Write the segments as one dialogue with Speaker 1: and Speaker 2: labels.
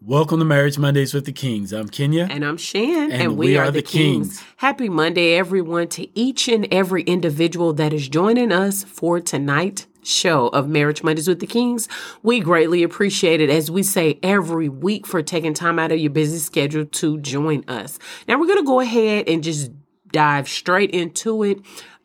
Speaker 1: Welcome to Marriage Mondays with the Kings. I'm Kenya.
Speaker 2: And I'm Shan. And, and we, we, are, are the Kings. Kings. Happy Monday, everyone, to each and every individual that is joining us for tonight show of Marriage Mondays with the Kings. We greatly appreciate it, as we say every week, for taking time out of your busy schedule to join us. Now, we're going to go ahead and just dive straight into it.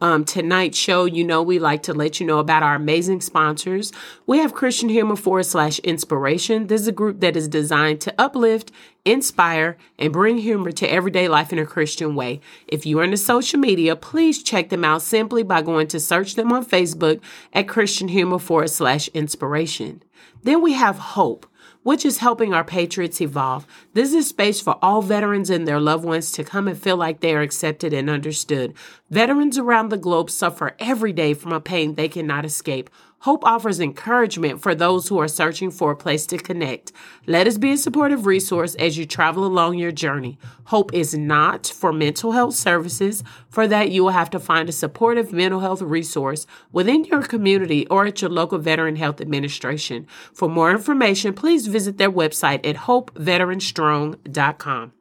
Speaker 2: Um, tonight's show, you know, we like to let you know about our amazing sponsors. We have Christian Humor forward slash inspiration. This is a group that is designed to uplift, inspire, and bring humor to everyday life in a Christian way. If you are into social media, please check them out simply by going to search them on Facebook at Christian Humor forward slash inspiration. Then we have Hope which is helping our Patriots evolve. This is space for all veterans and their loved ones to come and feel like they are accepted and understood. Veterans around the globe suffer every day from a pain they cannot escape. Hope offers encouragement for those who are searching for a place to connect. Let us be a supportive resource as you travel along your journey. Hope is not for mental health services. For that, you will have to find a supportive mental health resource within your community or at your local Veteran Health Administration. For more information, please visit their website at hopeveteranstrong.com.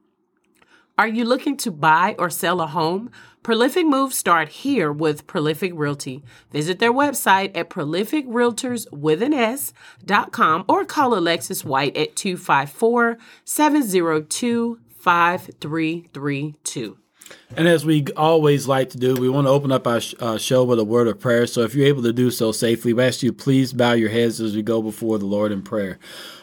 Speaker 2: Are you looking to buy or sell a home? Prolific moves start here with Prolific Realty. Visit their website at prolificrealtors or call Alexis White at 254 702 5332.
Speaker 1: And as we always like to do, we want to open up our uh, show with a word of prayer. So if you're able to do so safely, we ask you please bow your heads as we go before the Lord in prayer.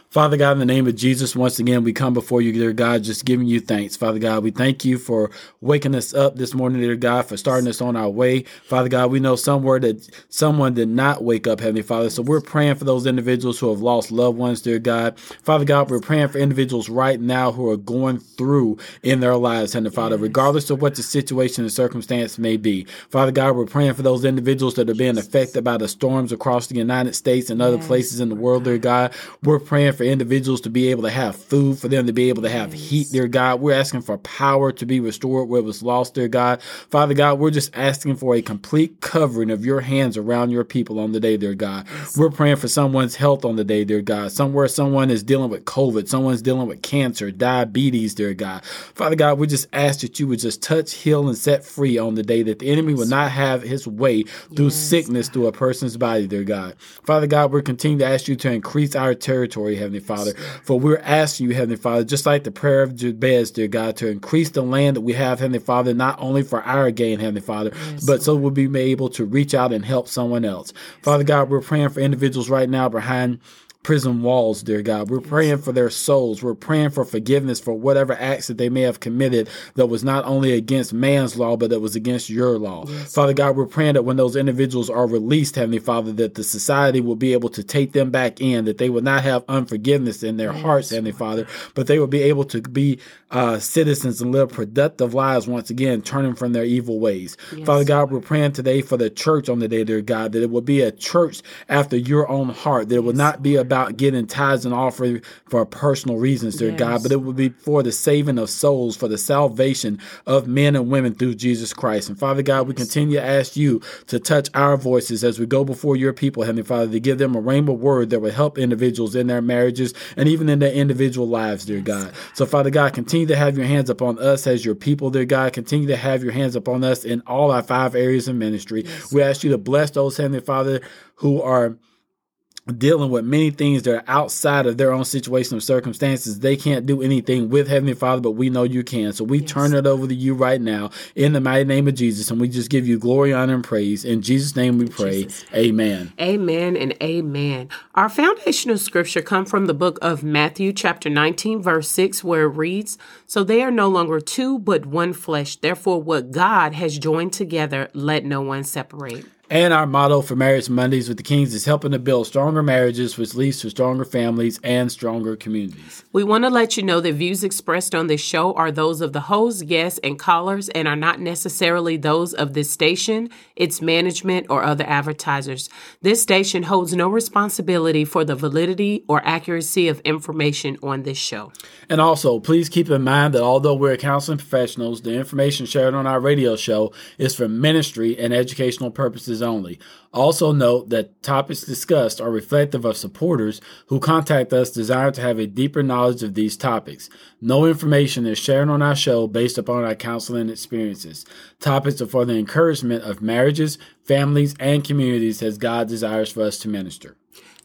Speaker 1: Father God, in the name of Jesus, once again, we come before you, dear God, just giving you thanks. Father God, we thank you for waking us up this morning, dear God, for starting us on our way. Father God, we know somewhere that someone did not wake up, Heavenly Father. So we're praying for those individuals who have lost loved ones, dear God. Father God, we're praying for individuals right now who are going through in their lives, Heavenly Father, regardless of what the situation and circumstance may be. Father God, we're praying for those individuals that are being affected by the storms across the United States and other places in the world, dear God. We're praying for individuals to be able to have food, for them to be able to have yes. heat, dear God. We're asking for power to be restored where it was lost, dear God. Father God, we're just asking for a complete covering of your hands around your people on the day, dear God. Yes. We're praying for someone's health on the day, dear God. Somewhere someone is dealing with COVID, someone's dealing with cancer, diabetes, dear God. Father God, we just ask that you would just touch, heal, and set free on the day that the enemy will not have his way through yes. sickness through a person's body, dear God. Father God, we're continuing to ask you to increase our territory, Heavenly Father. For we're asking you, Heavenly Father, just like the prayer of Jabez, dear God, to increase the land that we have, Heavenly Father, not only for our gain, Heavenly Father, yes, but so we'll be able to reach out and help someone else. Father God, we're praying for individuals right now behind prison walls, dear God. We're praying for their souls. We're praying for forgiveness for whatever acts that they may have committed that was not only against man's law, but that was against your law. Yes. Father God, we're praying that when those individuals are released, Heavenly Father, that the society will be able to take them back in, that they will not have unforgiveness in their yes. hearts, Heavenly Father, but they will be able to be uh, citizens and live productive lives once again, turning from their evil ways. Yes. Father God, we're praying today for the church on the day, dear God, that it will be a church after your own heart, that it will not be a about getting tithes and offering for personal reasons, dear yes. God, but it would be for the saving of souls, for the salvation of men and women through Jesus Christ. And Father God, we continue to ask you to touch our voices as we go before your people, Heavenly Father, to give them a rhema word that will help individuals in their marriages and even in their individual lives, dear God. So, Father God, continue to have your hands upon us as your people, dear God. Continue to have your hands upon us in all our five areas of ministry. Yes. We ask you to bless those, Heavenly Father, who are dealing with many things that are outside of their own situation or circumstances. They can't do anything with Heavenly Father, but we know you can. So we yes. turn it over to you right now in the mighty name of Jesus. And we just give you glory, honor, and praise. In Jesus' name we pray. Jesus. Amen.
Speaker 2: Amen and amen. Our foundational scripture come from the book of Matthew chapter 19 verse 6 where it reads, So they are no longer two but one flesh. Therefore what God has joined together, let no one separate.
Speaker 1: And our motto for Marriage Mondays with the Kings is helping to build stronger marriages, which leads to stronger families and stronger communities.
Speaker 2: We want to let you know that views expressed on this show are those of the host, guests, and callers and are not necessarily those of this station, its management, or other advertisers. This station holds no responsibility for the validity or accuracy of information on this show.
Speaker 1: And also, please keep in mind that although we're counseling professionals, the information shared on our radio show is for ministry and educational purposes purposes only. Also, note that topics discussed are reflective of supporters who contact us desiring to have a deeper knowledge of these topics. No information is shared on our show based upon our counseling experiences. Topics are for the encouragement of marriages, families, and communities as God desires for us to minister.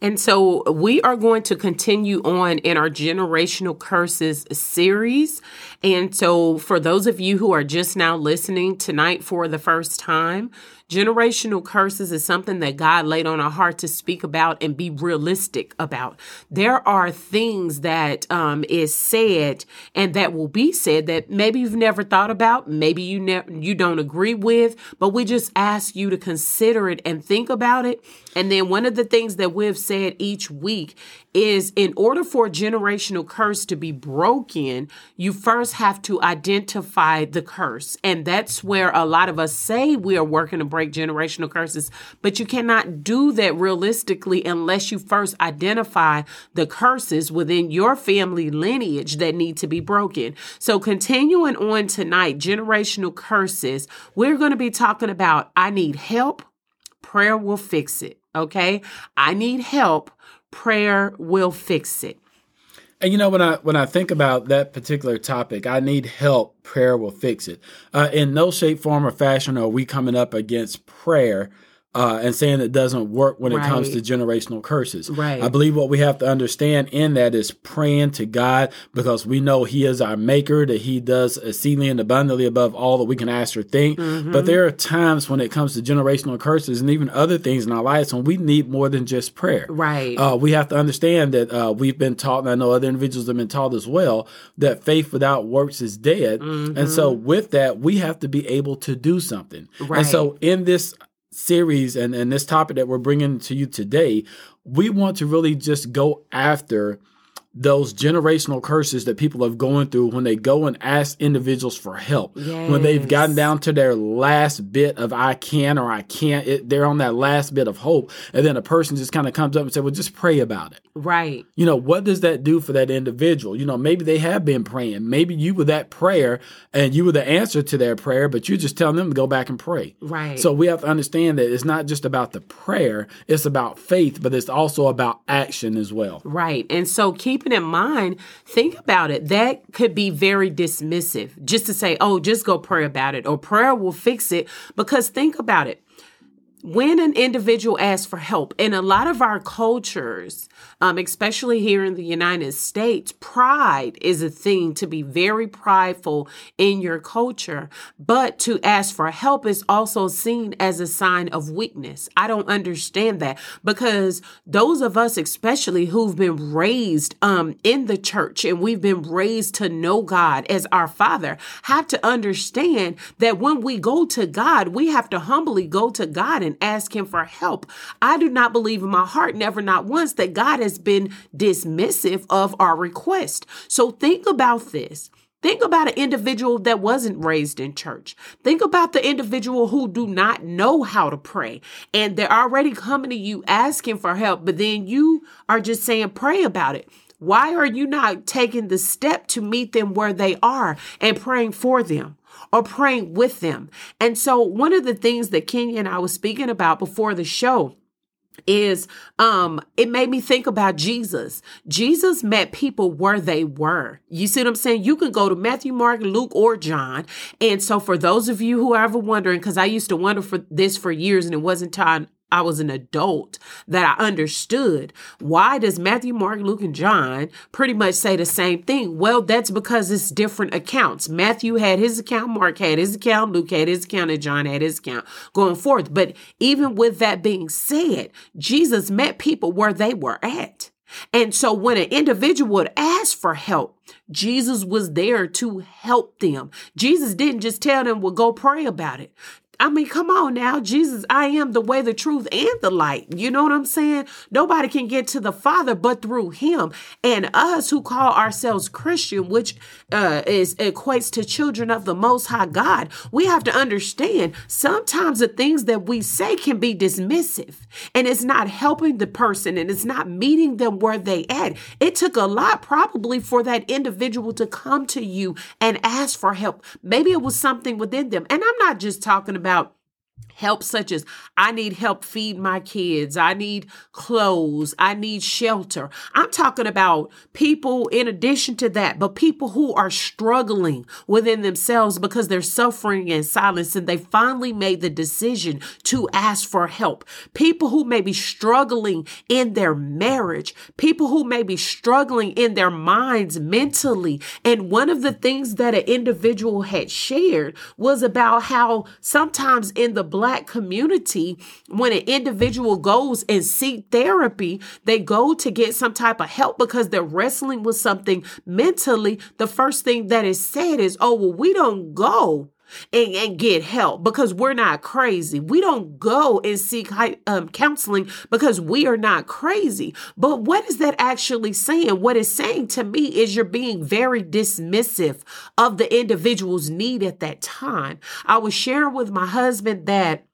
Speaker 2: And so we are going to continue on in our generational curses series. And so for those of you who are just now listening tonight for the first time, Generational curses is something that God laid on our heart to speak about and be realistic about. There are things that um, is said and that will be said that maybe you've never thought about, maybe you you don't agree with, but we just ask you to consider it and think about it. And then one of the things that we've said each week is in order for a generational curse to be broken, you first have to identify the curse. And that's where a lot of us say we are working to break generational curses, but you cannot do that realistically unless you first identify the curses within your family lineage that need to be broken. So continuing on tonight, generational curses, we're going to be talking about I need help, prayer will fix it. Okay. I need help prayer will fix it.
Speaker 1: And you know when I when I think about that particular topic, I need help. Prayer will fix it. Uh, in no shape, form, or fashion are we coming up against prayer uh, and saying it doesn't work when right. it comes to generational curses.
Speaker 2: Right.
Speaker 1: I believe what we have to understand in that is praying to God because we know He is our Maker, that He does exceedingly and abundantly above all that we can ask or think. Mm-hmm. But there are times when it comes to generational curses and even other things in our lives when we need more than just prayer.
Speaker 2: Right.
Speaker 1: Uh, we have to understand that uh, we've been taught, and I know other individuals have been taught as well, that faith without works is dead. Mm-hmm. And so with that, we have to be able to do something. Right. And so in this series and, and this topic that we're bringing to you today, we want to really just go after those generational curses that people have going through when they go and ask individuals for help. Yes. when they've gotten down to their last bit of i can or i can't it, they're on that last bit of hope. And then a person just kind of comes up and says well just pray about it.
Speaker 2: Right.
Speaker 1: You know what does that do for that individual? You know maybe they have been praying. Maybe you were that prayer and you were the answer to their prayer but you're just telling them to go back and pray.
Speaker 2: Right.
Speaker 1: So we have to understand that it's not just about the prayer it's about faith but it's also about action as well.
Speaker 2: Right. And so keep keeping in mind, think about it. That could be very dismissive just to say, oh, just go pray about it or prayer will fix it. Because think about it when an individual asks for help, in a lot of our cultures, um, especially here in the United States, pride is a thing to be very prideful in your culture. But to ask for help is also seen as a sign of weakness. I don't understand that because those of us, especially who've been raised um, in the church and we've been raised to know God as our Father, have to understand that when we go to God, we have to humbly go to God and and ask Him for help. I do not believe in my heart, never not once, that God has been dismissive of our request. So think about this. Think about an individual that wasn't raised in church. Think about the individual who do not know how to pray and they're already coming to you asking for help, but then you are just saying, pray about it. Why are you not taking the step to meet them where they are and praying for them? Or praying with them. And so one of the things that Kenya and I was speaking about before the show is um it made me think about Jesus. Jesus met people where they were. You see what I'm saying? You can go to Matthew, Mark, Luke or John. And so for those of you who are ever wondering cuz I used to wonder for this for years and it wasn't time I was an adult that I understood. Why does Matthew, Mark, Luke, and John pretty much say the same thing? Well, that's because it's different accounts. Matthew had his account, Mark had his account, Luke had his account, and John had his account going forth. But even with that being said, Jesus met people where they were at. And so when an individual would ask for help, Jesus was there to help them. Jesus didn't just tell them, well, go pray about it. I mean, come on now. Jesus, I am the way, the truth, and the light. You know what I'm saying? Nobody can get to the Father but through him. And us who call ourselves Christian, which uh, is equates to children of the Most High God, we have to understand sometimes the things that we say can be dismissive and it's not helping the person and it's not meeting them where they at. It took a lot probably for that individual to come to you and ask for help. Maybe it was something within them. And I'm not just talking about about help such as I need help feed my kids, I need clothes, I need shelter. I'm talking about people in addition to that, but people who are struggling within themselves because they're suffering in silence and they finally made the decision to ask for help. People who may be struggling in their marriage, people who may be struggling in their minds mentally. And one of the things that an individual had shared was about how sometimes in the black community, when an individual goes and seek therapy, they go to get some type of help because they're wrestling with something mentally. The first thing that is said is, oh, well, we don't go and, and get help because we're not crazy. We don't go and seek um, counseling because we are not crazy. But what is that actually saying? What it's saying to me is you're being very dismissive of the individual's need at that time. I was sharing with my husband that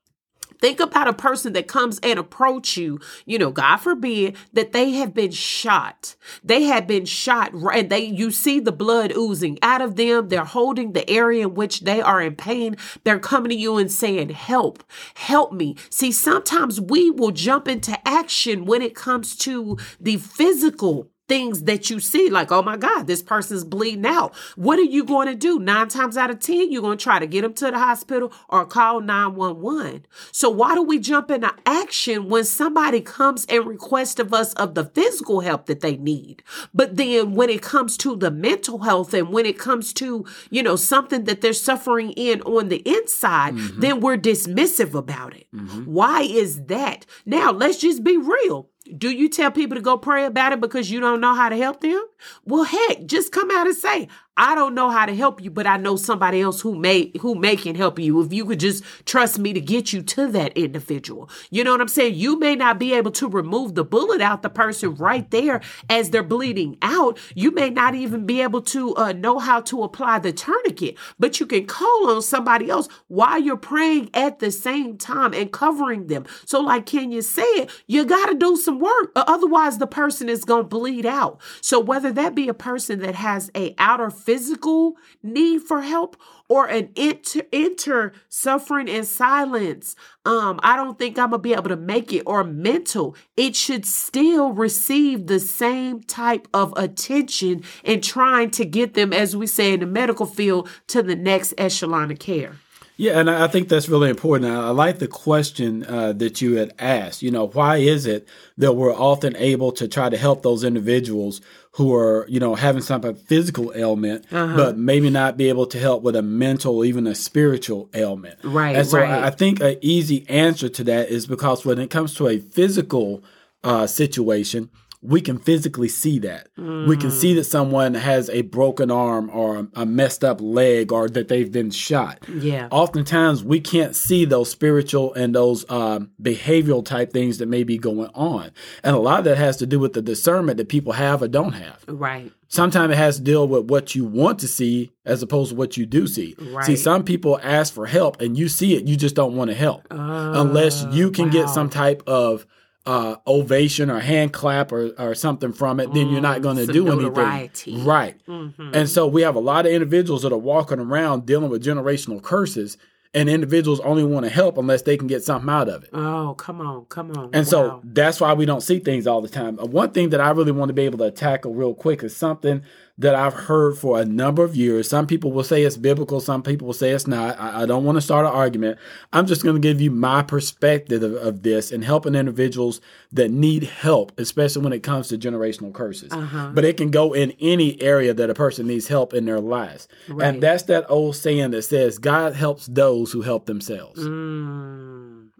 Speaker 2: Think about a person that comes and approach you, you know, God forbid that they have been shot. They have been shot and they you see the blood oozing out of them. They're holding the area in which they are in pain. They're coming to you and saying, "Help. Help me." See, sometimes we will jump into action when it comes to the physical things that you see, like, oh my God, this person's bleeding out. What are you going to do? Nine times out of 10, you're going to try to get them to the hospital or call 911. So why do we jump into action when somebody comes and requests of us of the physical help that they need? But then when it comes to the mental health and when it comes to, you know, something that they're suffering in on the inside, mm-hmm. then we're dismissive about it. Mm-hmm. Why is that? Now, let's just be real. Do you tell people to go pray about it because you don't know how to help them? Well, heck, just come out and say, I don't know how to help you, but I know somebody else who may who may can help you. If you could just trust me to get you to that individual. You know what I'm saying? You may not be able to remove the bullet out the person right there as they're bleeding out. You may not even be able to uh, know how to apply the tourniquet, but you can call on somebody else while you're praying at the same time and covering them. So, like Kenya said, you got to do some work, otherwise the person is going to bleed out. So, whether that be a person that has a outer physical need for help or an inter, inter suffering in silence. Um, I don't think I'm gonna be able to make it or mental. It should still receive the same type of attention and trying to get them, as we say in the medical field, to the next echelon of care.
Speaker 1: Yeah, and I think that's really important. I like the question uh, that you had asked. You know, why is it that we're often able to try to help those individuals who are, you know, having some type of physical ailment, uh-huh. but maybe not be able to help with a mental, even a spiritual ailment?
Speaker 2: Right.
Speaker 1: And so
Speaker 2: right.
Speaker 1: I think an easy answer to that is because when it comes to a physical uh, situation, we can physically see that. Mm. We can see that someone has a broken arm or a messed up leg or that they've been shot.
Speaker 2: Yeah.
Speaker 1: Oftentimes we can't see those spiritual and those uh, behavioral type things that may be going on. And a lot of that has to do with the discernment that people have or don't have.
Speaker 2: Right.
Speaker 1: Sometimes it has to deal with what you want to see as opposed to what you do see. Right. See, some people ask for help and you see it, you just don't want to help uh, unless you can wow. get some type of uh, ovation or hand clap or, or something from it, then you're not going to mm, do notoriety. anything. Right. Mm-hmm. And so we have a lot of individuals that are walking around dealing with generational curses, and individuals only want to help unless they can get something out of it.
Speaker 2: Oh, come on, come on.
Speaker 1: And wow. so that's why we don't see things all the time. Uh, one thing that I really want to be able to tackle real quick is something that I've heard for a number of years. Some people will say it's biblical, some people will say it's not. I, I don't want to start an argument. I'm just going to give you my perspective of, of, this and helping individuals that need help, especially when it comes to generational curses. Uh-huh. But it can go in any area that a person needs help in their lives. Right. And that's that old saying that says, God helps those who help themselves. Mm.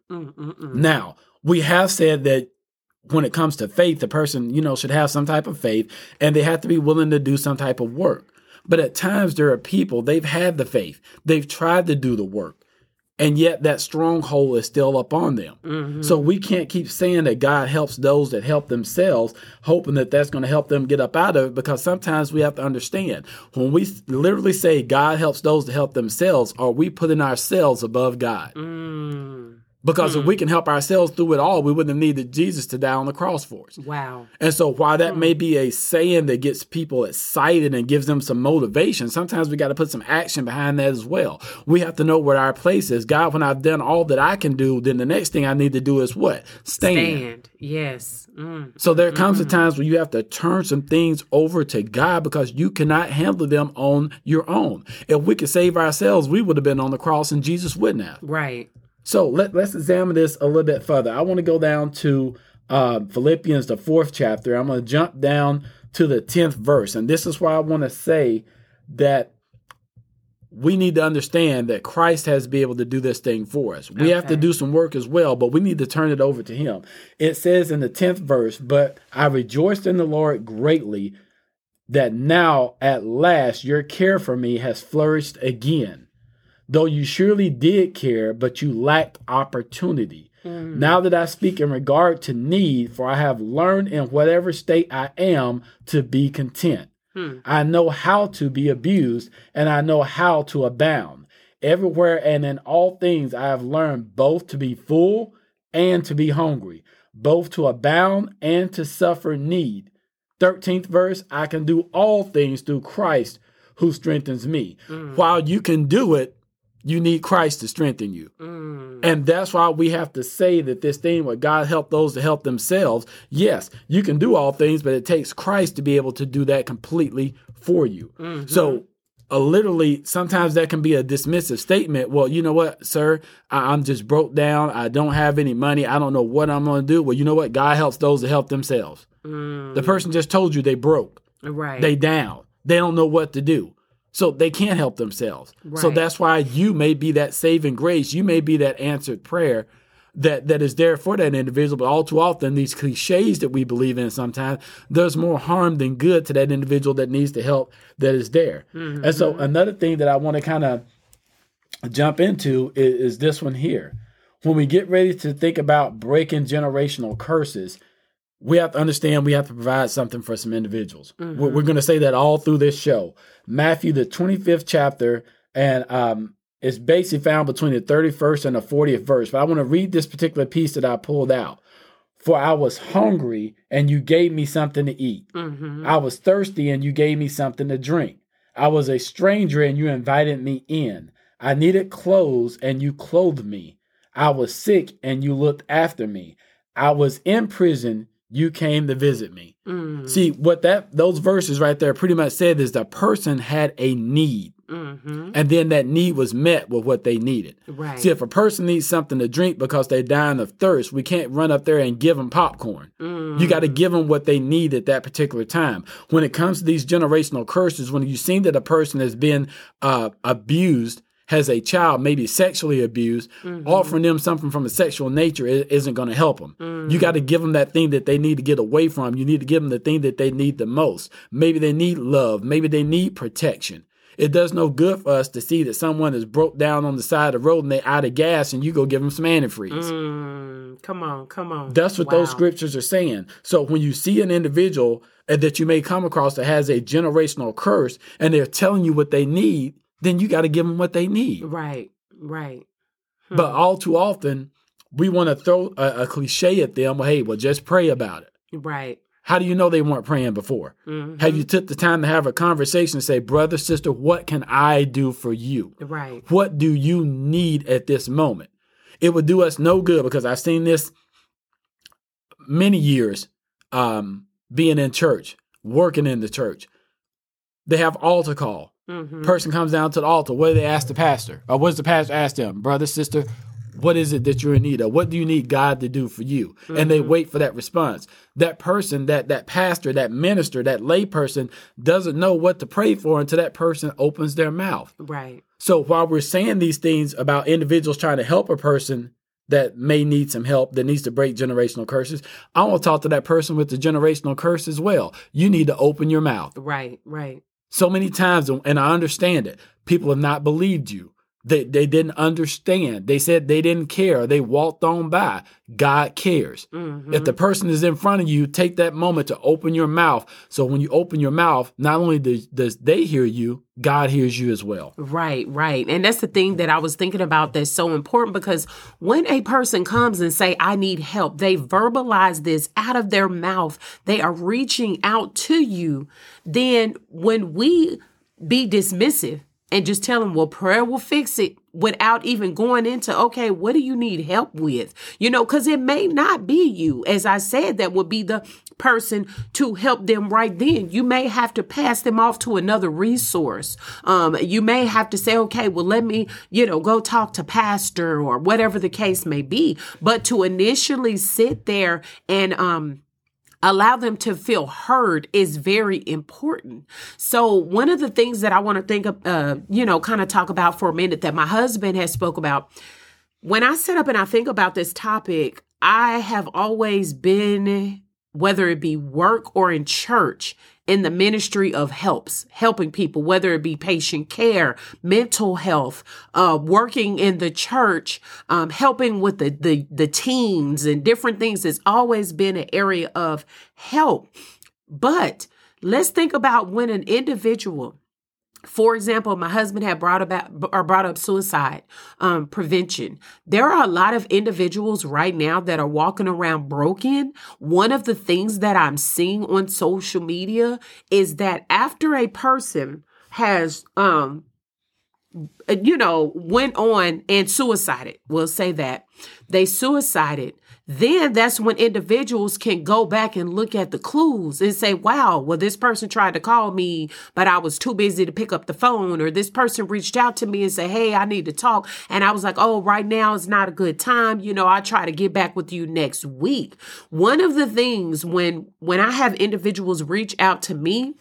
Speaker 1: Now, we have said that when it comes to faith, the person, you know, should have some type of faith and they have to be willing to do some type of work. But at times there are people, they've had the faith, they've tried to do the work, and yet that stronghold is still up on them. Mm-hmm. So we can't keep saying that God helps those that help themselves, hoping that that's going to help them get up out of it, because sometimes we have to understand when we literally say God helps those that help themselves, are we putting ourselves above God? Mm. Because if we can help ourselves through it all, we wouldn't have needed Jesus to die on the cross for us.
Speaker 2: Wow.
Speaker 1: And so, while that may be a saying that gets people excited and gives them some motivation, sometimes we got to put some action behind that as well. We have to know where our place is. God, when I've done all that I can do, then the next thing I need to do is what? Stand.
Speaker 2: Stand. Yes. Mm.
Speaker 1: So there comes mm. a times when you have to turn some things over to God because you cannot handle them on your own. If we could save ourselves, we would have been on the cross and Jesus wouldn't have.
Speaker 2: Right.
Speaker 1: So let, let's examine this a little bit further. I want to go down to uh, Philippians, the fourth chapter. I'm going to jump down to the 10th verse. And this is why I want to say that we need to understand that Christ has to be able to do this thing for us. We okay. have to do some work as well, but we need to turn it over to Him. It says in the 10th verse, But I rejoiced in the Lord greatly that now at last your care for me has flourished again though you surely did care, but you lacked opportunity. Mm. Now that I speak in regard to need, for I have learned in whatever state I am to be content. Mm. I know how to be abused, and I know how to abound. Everywhere and in all things, I have learned both to be full and to be hungry, both to abound and to suffer need. 13th verse I can do all things through Christ who strengthens me. Mm. While you can do it, you need Christ to strengthen you. Mm. And that's why we have to say that this thing where God help those to help themselves. Yes, you can do all things, but it takes Christ to be able to do that completely for you. Mm-hmm. So uh, literally sometimes that can be a dismissive statement. Well, you know what, sir, I, am just broke down. I don't have any money. I don't know what I'm going to do. Well, you know what? God helps those to help themselves. Mm. The person just told you they broke.
Speaker 2: Right.
Speaker 1: They down. They don't know what to do. So they can't help themselves. Right. So that's why you may be that saving grace. You may be that answered prayer that that is there for that individual. But all too often, these cliches that we believe in sometimes does more harm than good to that individual that needs the help that is there. Mm-hmm. And so another thing that I want to kind of jump into is, is this one here. When we get ready to think about breaking generational curses, we have to understand we have to provide something for some individuals. Mm-hmm. We're, we're going to say that all through this show. Matthew, the 25th chapter, and um, it's basically found between the 31st and the 40th verse. But I want to read this particular piece that I pulled out. For I was hungry, and you gave me something to eat. Mm-hmm. I was thirsty, and you gave me something to drink. I was a stranger, and you invited me in. I needed clothes, and you clothed me. I was sick, and you looked after me. I was in prison, you came to visit me. Mm. See, what that those verses right there pretty much said is the person had a need. Mm-hmm. And then that need was met with what they needed.
Speaker 2: Right.
Speaker 1: See, if a person needs something to drink because they're dying of thirst, we can't run up there and give them popcorn. Mm. You got to give them what they need at that particular time. When it comes to these generational curses, when you've seen that a person has been uh, abused, has a child maybe sexually abused, mm-hmm. offering them something from a sexual nature isn't going to help them. Mm-hmm. You got to give them that thing that they need to get away from. You need to give them the thing that they need the most. Maybe they need love. Maybe they need protection. It does no good for us to see that someone is broke down on the side of the road and they out of gas and you go give them some antifreeze.
Speaker 2: Mm, come on, come on.
Speaker 1: That's what wow. those scriptures are saying. So when you see an individual uh, that you may come across that has a generational curse and they're telling you what they need, then you got to give them what they need.
Speaker 2: Right, right.
Speaker 1: Hmm. But all too often, we want to throw a, a, cliche at them. Well, hey, well, just pray about it.
Speaker 2: Right.
Speaker 1: How do you know they weren't praying before? Mm-hmm. Have you took the time to have a conversation and say, brother, sister, what can I do for you?
Speaker 2: Right.
Speaker 1: What do you need at this moment? It would do us no good because I've seen this many years um, being in church, working in the church. They have altar call. Mm-hmm. Person comes down to the altar. What do they ask the pastor? Or what does the pastor ask them? Brother, sister, what is it that you're in need of? What do you need God to do for you? Mm-hmm. And they mm-hmm. wait for that response. That person, that that pastor, that minister, that lay person doesn't know what to pray for until that person opens their mouth.
Speaker 2: Right.
Speaker 1: So while we're saying these things about individuals trying to help a person that may need some help, that needs to break generational curses, I want to talk to that person with the generational curse as well. You need to open your mouth.
Speaker 2: Right, right.
Speaker 1: So many times, and I understand it, people have not believed you. They, they didn't understand. They said they didn't care. They walked on by. God cares. Mm-hmm. If the person is in front of you, take that moment to open your mouth. So when you open your mouth, not only does, does they hear you, God hears you as well.
Speaker 2: Right, right. And that's the thing that I was thinking about that's so important because when a person comes and say, I need help, they verbalize this out of their mouth. They are reaching out to you. Then when we be dismissive, and just tell them, well, prayer will fix it without even going into, okay, what do you need help with? You know, because it may not be you. As I said, that would be the person to help them right then. You may have to pass them off to another resource. Um, you may have to say, okay, well, let me, you know, go talk to pastor or whatever the case may be. But to initially sit there and, um, allow them to feel heard is very important. So one of the things that I want to think of, uh, you know, kind of talk about for a minute that my husband has spoke about. When I sit up and I think about this topic, I have always been, whether it be work or in church, in the ministry of helps, helping people, whether it be patient care, mental health, uh, working in the church, um, helping with the, the, the teens and different things. It's always been an area of help. But let's think about when an individual for example, my husband had brought about or brought up suicide um, prevention. There are a lot of individuals right now that are walking around broken. One of the things that I'm seeing on social media is that after a person has um, you know, went on and suicided. We'll say that they suicided then that's when individuals can go back and look at the clues and say, wow, well, this person tried to call me, but I was too busy to pick up the phone. Or this person reached out to me and said, hey, I need to talk. And I was like, oh, right now is not a good time. You know, I try to get back with you next week. One of the things when, when I have individuals reach out to me,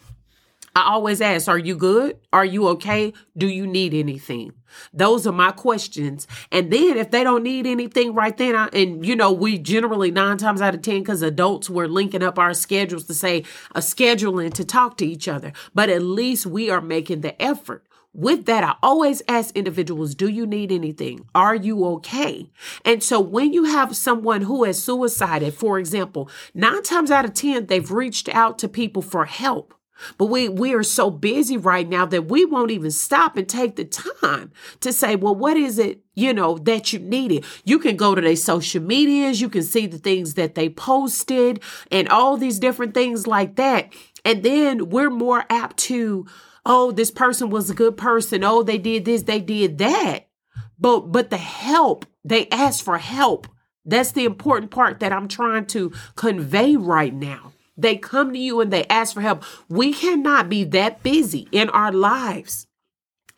Speaker 2: I always ask, are you good? Are you okay? Do you need anything? Those are my questions. And then if they don't need anything right then, I, and you know, we generally nine times out of 10, because adults we're linking up our schedules to say a scheduling to talk to each other, but at least we are making the effort. With that, I always ask individuals, do you need anything? Are you okay? And so when you have someone who has suicided, for example, nine times out of 10, they've reached out to people for help. But we we are so busy right now that we won't even stop and take the time to say, well, what is it, you know, that you needed? You can go to their social medias, you can see the things that they posted and all these different things like that. And then we're more apt to, oh, this person was a good person. Oh, they did this, they did that. But but the help, they asked for help. That's the important part that I'm trying to convey right now. They come to you and they ask for help. We cannot be that busy in our lives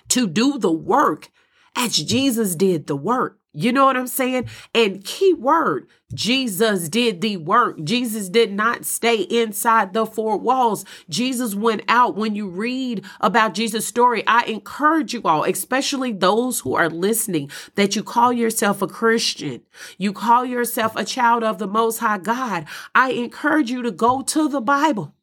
Speaker 2: to do the work as Jesus did the work. You know what I'm saying? And key word, Jesus did the work. Jesus did not stay inside the four walls. Jesus went out. When you read about Jesus' story, I encourage you all, especially those who are listening, that you call yourself a Christian. You call yourself a child of the Most High God. I encourage you to go to the Bible.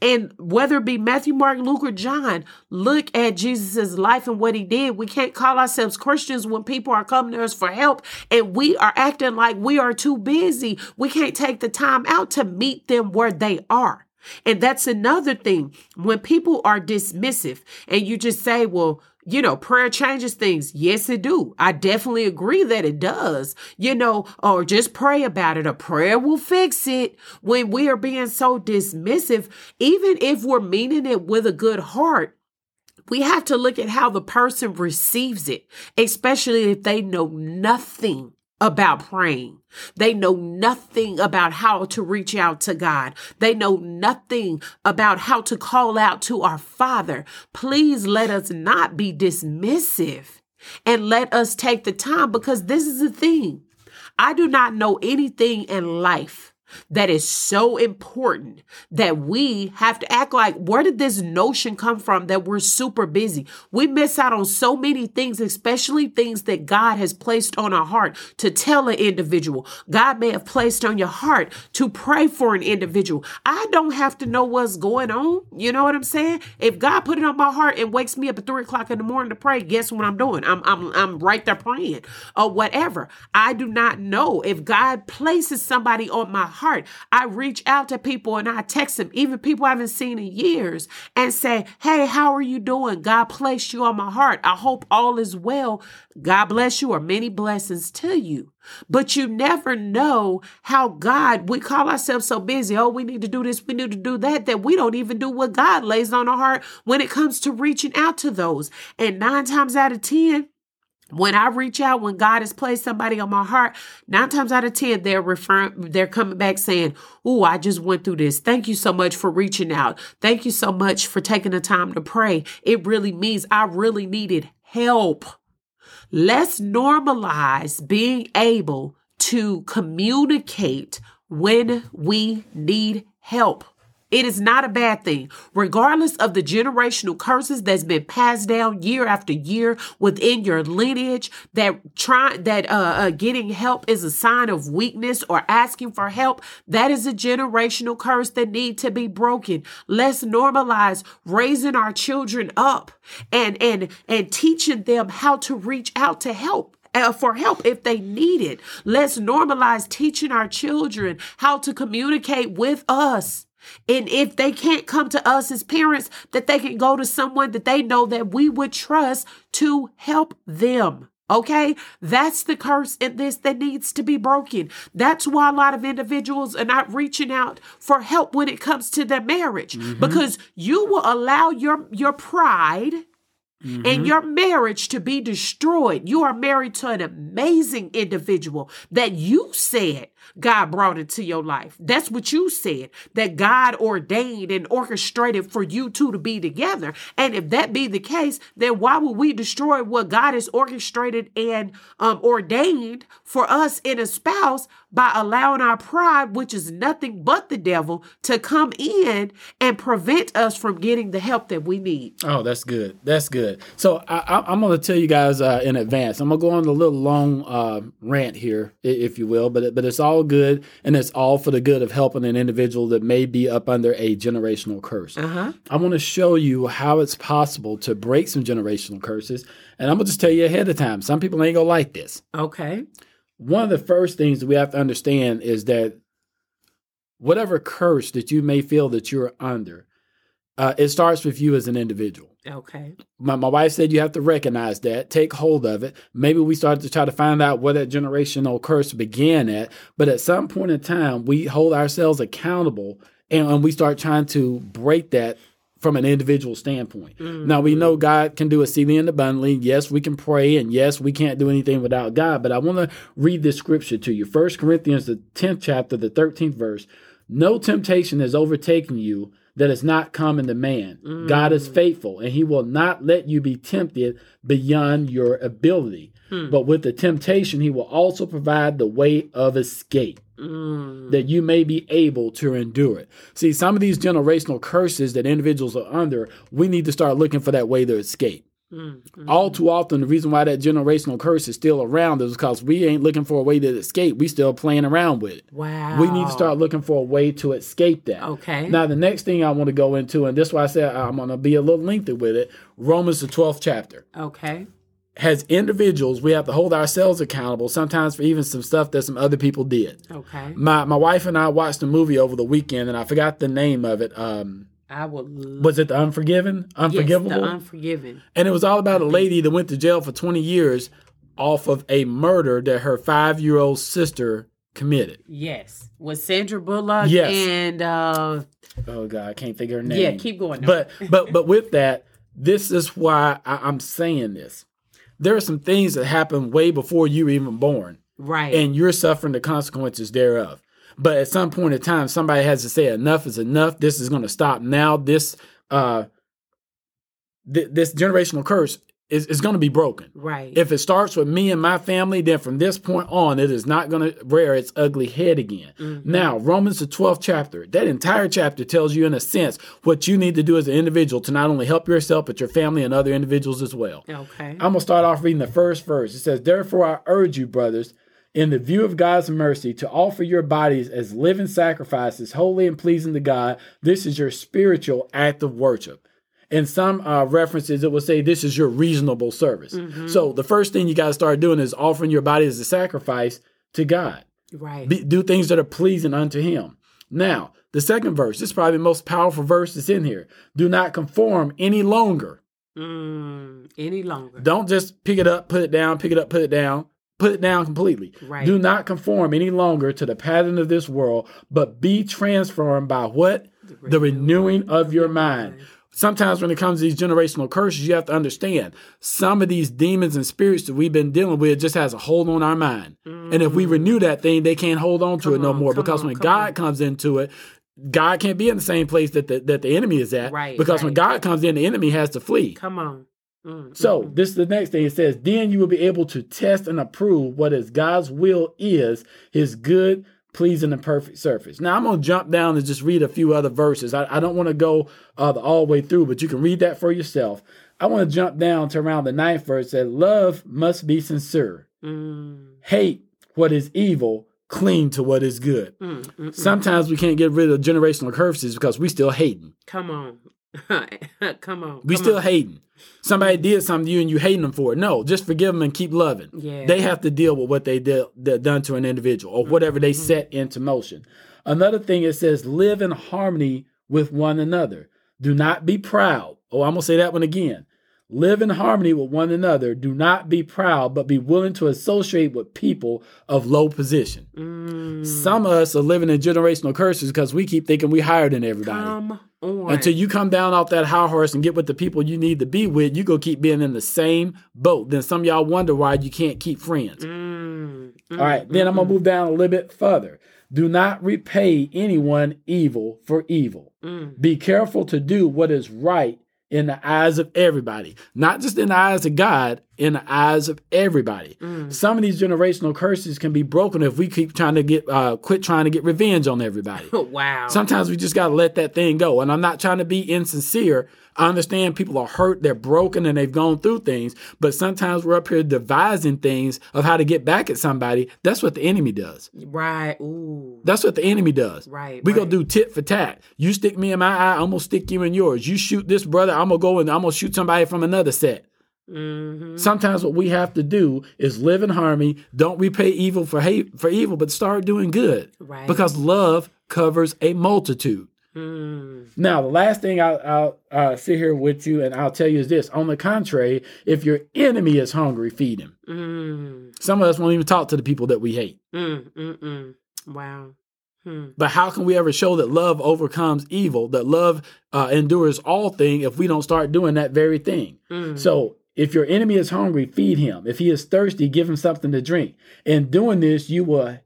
Speaker 2: And whether it be Matthew, Mark, Luke, or John, look at Jesus' life and what he did. We can't call ourselves Christians when people are coming to us for help and we are acting like we are too busy. We can't take the time out to meet them where they are. And that's another thing. When people are dismissive and you just say, well, you know, prayer changes things. Yes, it do. I definitely agree that it does. You know, or just pray about it. A prayer will fix it. When we are being so dismissive, even if we're meaning it with a good heart, we have to look at how the person receives it, especially if they know nothing about praying. They know nothing about how to reach out to God. They know nothing about how to call out to our Father. Please let us not be dismissive and let us take the time because this is the thing. I do not know anything in life that is so important that we have to act like where did this notion come from that we're super busy? We miss out on so many things, especially things that God has placed on our heart to tell an individual. God may have placed on your heart to pray for an individual. I don't have to know what's going on. You know what I'm saying? If God put it on my heart and wakes me up at three o'clock in the morning to pray, guess what I'm doing? I'm I'm I'm right there praying or whatever. I do not know if God places somebody on my heart. I reach out to people and I text them, even people I haven't seen in years, and say, Hey, how are you doing? God placed you on my heart. I hope all is well. God bless you, or many blessings to you. But you never know how God, we call ourselves so busy. Oh, we need to do this, we need to do that, that we don't even do what God lays on our heart when it comes to reaching out to those. And nine times out of 10, when I reach out, when God has placed somebody on my heart, nine times out of 10, they're referring, they're coming back saying, Oh, I just went through this. Thank you so much for reaching out. Thank you so much for taking the time to pray. It really means I really needed help. Let's normalize being able to communicate when we need help. It is not a bad thing, regardless of the generational curses that's been passed down year after year within your lineage. That trying that uh, uh, getting help is a sign of weakness or asking for help. That is a generational curse that need to be broken. Let's normalize raising our children up and and and teaching them how to reach out to help uh, for help if they need it. Let's normalize teaching our children how to communicate with us. And if they can't come to us as parents, that they can go to someone that they know that we would trust to help them. Okay, that's the curse in this that needs to be broken. That's why a lot of individuals are not reaching out for help when it comes to their marriage mm-hmm. because you will allow your your pride Mm-hmm. and your marriage to be destroyed. You are married to an amazing individual that you said God brought into your life. That's what you said, that God ordained and orchestrated for you two to be together. And if that be the case, then why would we destroy what God has orchestrated and um, ordained for us in a spouse by allowing our pride, which is nothing but the devil, to come in and prevent us from getting the help that we need?
Speaker 1: Oh, that's good. That's good. So I, am going to tell you guys uh, in advance. I'm going to go on a little long uh, rant here, if you will, but but it's all good and it's all for the good of helping an individual that may be up under a generational curse. Uh-huh. I want to show you how it's possible to break some generational curses. And I'm going to just tell you ahead of time. Some people ain't going to like this.
Speaker 2: Okay.
Speaker 1: One of the first things we have to understand is that whatever curse that you may feel that you're under, uh, it starts with you as an individual.
Speaker 2: Okay.
Speaker 1: My, my wife said you have to recognize that, take hold of it. Maybe we started to try to find out where that generational curse began at, but at some point in time, we hold ourselves accountable and, and we start trying to break that from an individual standpoint. Mm-hmm. Now we know God can do a exceedingly and abundantly. Yes, we can pray, and yes, we can't do anything without God. But I want to read this scripture to you. First Corinthians, the tenth chapter, the thirteenth verse. No temptation has overtaken you that is not common to man. Mm. God is faithful, and he will not let you be tempted beyond your ability. Mm. But with the temptation, he will also provide the way of escape. Mm. That you may be able to endure it. See, some of these generational curses that individuals are under, we need to start looking for that way to escape. Mm-hmm. All too often, the reason why that generational curse is still around is because we ain't looking for a way to escape. We still playing around with it.
Speaker 2: Wow.
Speaker 1: We need to start looking for a way to escape that.
Speaker 2: Okay.
Speaker 1: Now, the next thing I want to go into, and this is why I said I'm going to be a little lengthy with it Romans, the 12th chapter.
Speaker 2: Okay.
Speaker 1: As individuals, we have to hold ourselves accountable, sometimes for even some stuff that some other people did.
Speaker 2: Okay.
Speaker 1: My, my wife and I watched a movie over the weekend, and I forgot the name of it. Um,
Speaker 2: I would.
Speaker 1: Was it the Unforgiven? Unforgivable.
Speaker 2: Yes, the Unforgiven.
Speaker 1: And it was all about a lady that went to jail for 20 years off of a murder that her five year old sister committed.
Speaker 2: Yes, with Sandra Bullock.
Speaker 1: Yes,
Speaker 2: and uh,
Speaker 1: oh god, I can't think of her name.
Speaker 2: Yeah, keep going.
Speaker 1: But but but with that, this is why I, I'm saying this. There are some things that happen way before you were even born,
Speaker 2: right?
Speaker 1: And you're suffering the consequences thereof. But at some point in time, somebody has to say enough is enough. This is going to stop now. This uh, th- this generational curse is, is going to be broken.
Speaker 2: Right.
Speaker 1: If it starts with me and my family, then from this point on, it is not going to rear its ugly head again. Mm-hmm. Now, Romans, the 12th chapter, that entire chapter tells you, in a sense, what you need to do as an individual to not only help yourself, but your family and other individuals as well.
Speaker 2: Okay. I'm
Speaker 1: going to start off reading the first verse. It says, Therefore, I urge you, brothers, in the view of God's mercy, to offer your bodies as living sacrifices, holy and pleasing to God. This is your spiritual act of worship in some uh, references, it will say this is your reasonable service. Mm-hmm. So the first thing you got to start doing is offering your body as a sacrifice to God.
Speaker 2: Right.
Speaker 1: Be, do things that are pleasing unto Him. Now, the second verse, this is probably the most powerful verse that's in here. Do not conform any longer.
Speaker 2: Mm, any longer.
Speaker 1: Don't just pick it up, put it down, pick it up, put it down put it down completely.
Speaker 2: Right.
Speaker 1: Do not conform any longer to the pattern of this world, but be transformed by what? The, the renewing of your mind sometimes when it comes to these generational curses, you have to understand some of these demons and spirits that we've been dealing with just has a hold on our mind. Mm. And if we renew that thing, they can't hold on to come it no on, more because on, when God on. comes into it, God can't be in the same place that the, that the enemy is at.
Speaker 2: Right.
Speaker 1: Because
Speaker 2: right.
Speaker 1: when God comes in, the enemy has to flee.
Speaker 2: Come on. Mm,
Speaker 1: so mm-hmm. this is the next thing it says. Then you will be able to test and approve what is God's will is, His good, pleasing and perfect surface. Now I'm going to jump down and just read a few other verses. I, I don't want to go uh, the, all the way through, but you can read that for yourself. I want to jump down to around the ninth verse that love must be sincere. Mm. Hate what is evil, cling to what is good. Mm, mm, mm. Sometimes we can't get rid of generational curses because we still hating.
Speaker 2: Come on. come on.
Speaker 1: We
Speaker 2: come
Speaker 1: still
Speaker 2: on.
Speaker 1: hating. Somebody did something to you and you hating them for it. No, just forgive them and keep loving.
Speaker 2: Yeah.
Speaker 1: They have to deal with what they did done to an individual or whatever they mm-hmm. set into motion. Another thing it says live in harmony with one another. Do not be proud. Oh, I'm gonna say that one again. Live in harmony with one another. Do not be proud, but be willing to associate with people of low position. Mm. Some of us are living in generational curses because we keep thinking we higher than everybody.
Speaker 2: Come on.
Speaker 1: Until you come down off that high horse and get with the people you need to be with, you go keep being in the same boat. Then some y'all wonder why you can't keep friends. Mm. Mm. All right, then I'm gonna move down a little bit further. Do not repay anyone evil for evil. Mm. Be careful to do what is right in the eyes of everybody, not just in the eyes of God, in the eyes of everybody. Mm. Some of these generational curses can be broken if we keep trying to get uh, quit trying to get revenge on everybody.
Speaker 2: wow.
Speaker 1: Sometimes we just got to let that thing go. And I'm not trying to be insincere. I understand people are hurt, they're broken, and they've gone through things. But sometimes we're up here devising things of how to get back at somebody. That's what the enemy does.
Speaker 2: Right. Ooh.
Speaker 1: That's what the enemy does.
Speaker 2: Right.
Speaker 1: We
Speaker 2: right.
Speaker 1: gonna do tit for tat. You stick me in my eye, I'm gonna stick you in yours. You shoot this brother, I'm gonna go and I'm gonna shoot somebody from another set. Mm-hmm. Sometimes what we have to do is live in harmony. Don't repay evil for hate for evil, but start doing good.
Speaker 2: Right.
Speaker 1: Because love covers a multitude. Mm. Now, the last thing I'll, I'll uh, sit here with you and I'll tell you is this: on the contrary, if your enemy is hungry, feed him. Mm. Some of us won't even talk to the people that we hate.
Speaker 2: Mm, wow.
Speaker 1: Hmm. But how can we ever show that love overcomes evil, that love uh, endures all things if we don't start doing that very thing? Mm. So if your enemy is hungry, feed him. If he is thirsty, give him something to drink. In doing this, you will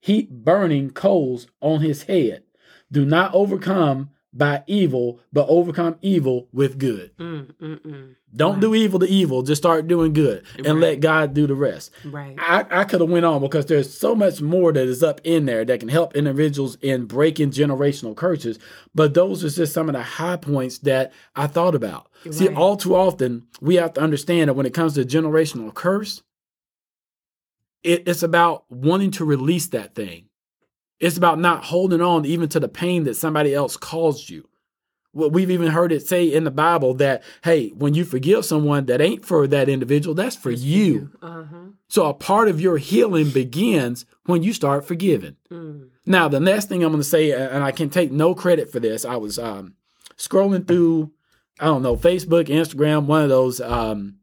Speaker 1: heap burning coals on his head. Do not overcome by evil, but overcome evil with good. Mm, mm, mm. Don't right. do evil to evil. Just start doing good and right. let God do the rest.
Speaker 2: Right. I,
Speaker 1: I could have went on because there's so much more that is up in there that can help individuals in breaking generational curses. But those are just some of the high points that I thought about. Right. See, all too often we have to understand that when it comes to generational curse, it, it's about wanting to release that thing. It's about not holding on even to the pain that somebody else caused you. We've even heard it say in the Bible that, hey, when you forgive someone that ain't for that individual, that's for you. Uh-huh. So a part of your healing begins when you start forgiving. Mm. Now, the next thing I'm going to say, and I can take no credit for this, I was um, scrolling through, I don't know, Facebook, Instagram, one of those um,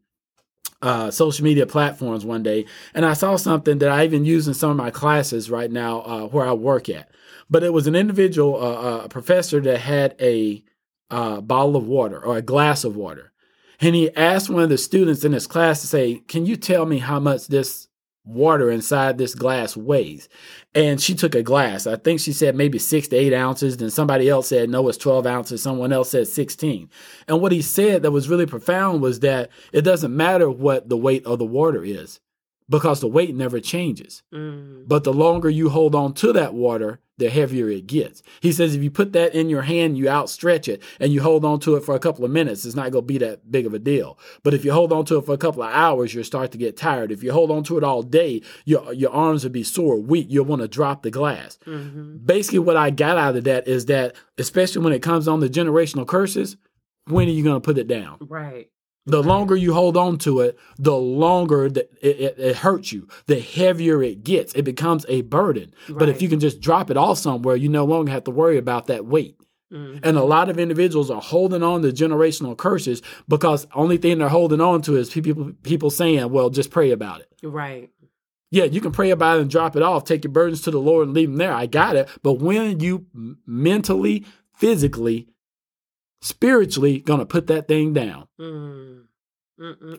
Speaker 1: uh, social media platforms one day, and I saw something that I even use in some of my classes right now uh, where I work at. But it was an individual, uh, uh a professor that had a uh, bottle of water or a glass of water, and he asked one of the students in his class to say, "Can you tell me how much this water inside this glass weighs. And she took a glass. I think she said maybe six to eight ounces. Then somebody else said, no, it's 12 ounces. Someone else said 16. And what he said that was really profound was that it doesn't matter what the weight of the water is because the weight never changes. Mm. But the longer you hold on to that water, the heavier it gets. He says if you put that in your hand, you outstretch it and you hold on to it for a couple of minutes, it's not going to be that big of a deal. But if you hold on to it for a couple of hours, you'll start to get tired. If you hold on to it all day, your, your arms will be sore, weak. You'll want to drop the glass. Mm-hmm. Basically, what I got out of that is that, especially when it comes on the generational curses, when are you going to put it down?
Speaker 2: Right.
Speaker 1: The longer you hold on to it, the longer it, it, it, hurts you, the heavier it gets. It becomes a burden. Right. But if you can just drop it off somewhere, you no longer have to worry about that weight. Mm-hmm. And a lot of individuals are holding on to generational curses because only thing they're holding on to is people people saying, "Well, just pray about it."
Speaker 2: Right.
Speaker 1: Yeah, you can pray about it and drop it off. Take your burdens to the Lord and leave them there. I got it. But when you mentally, physically, spiritually gonna put that thing down. Mm.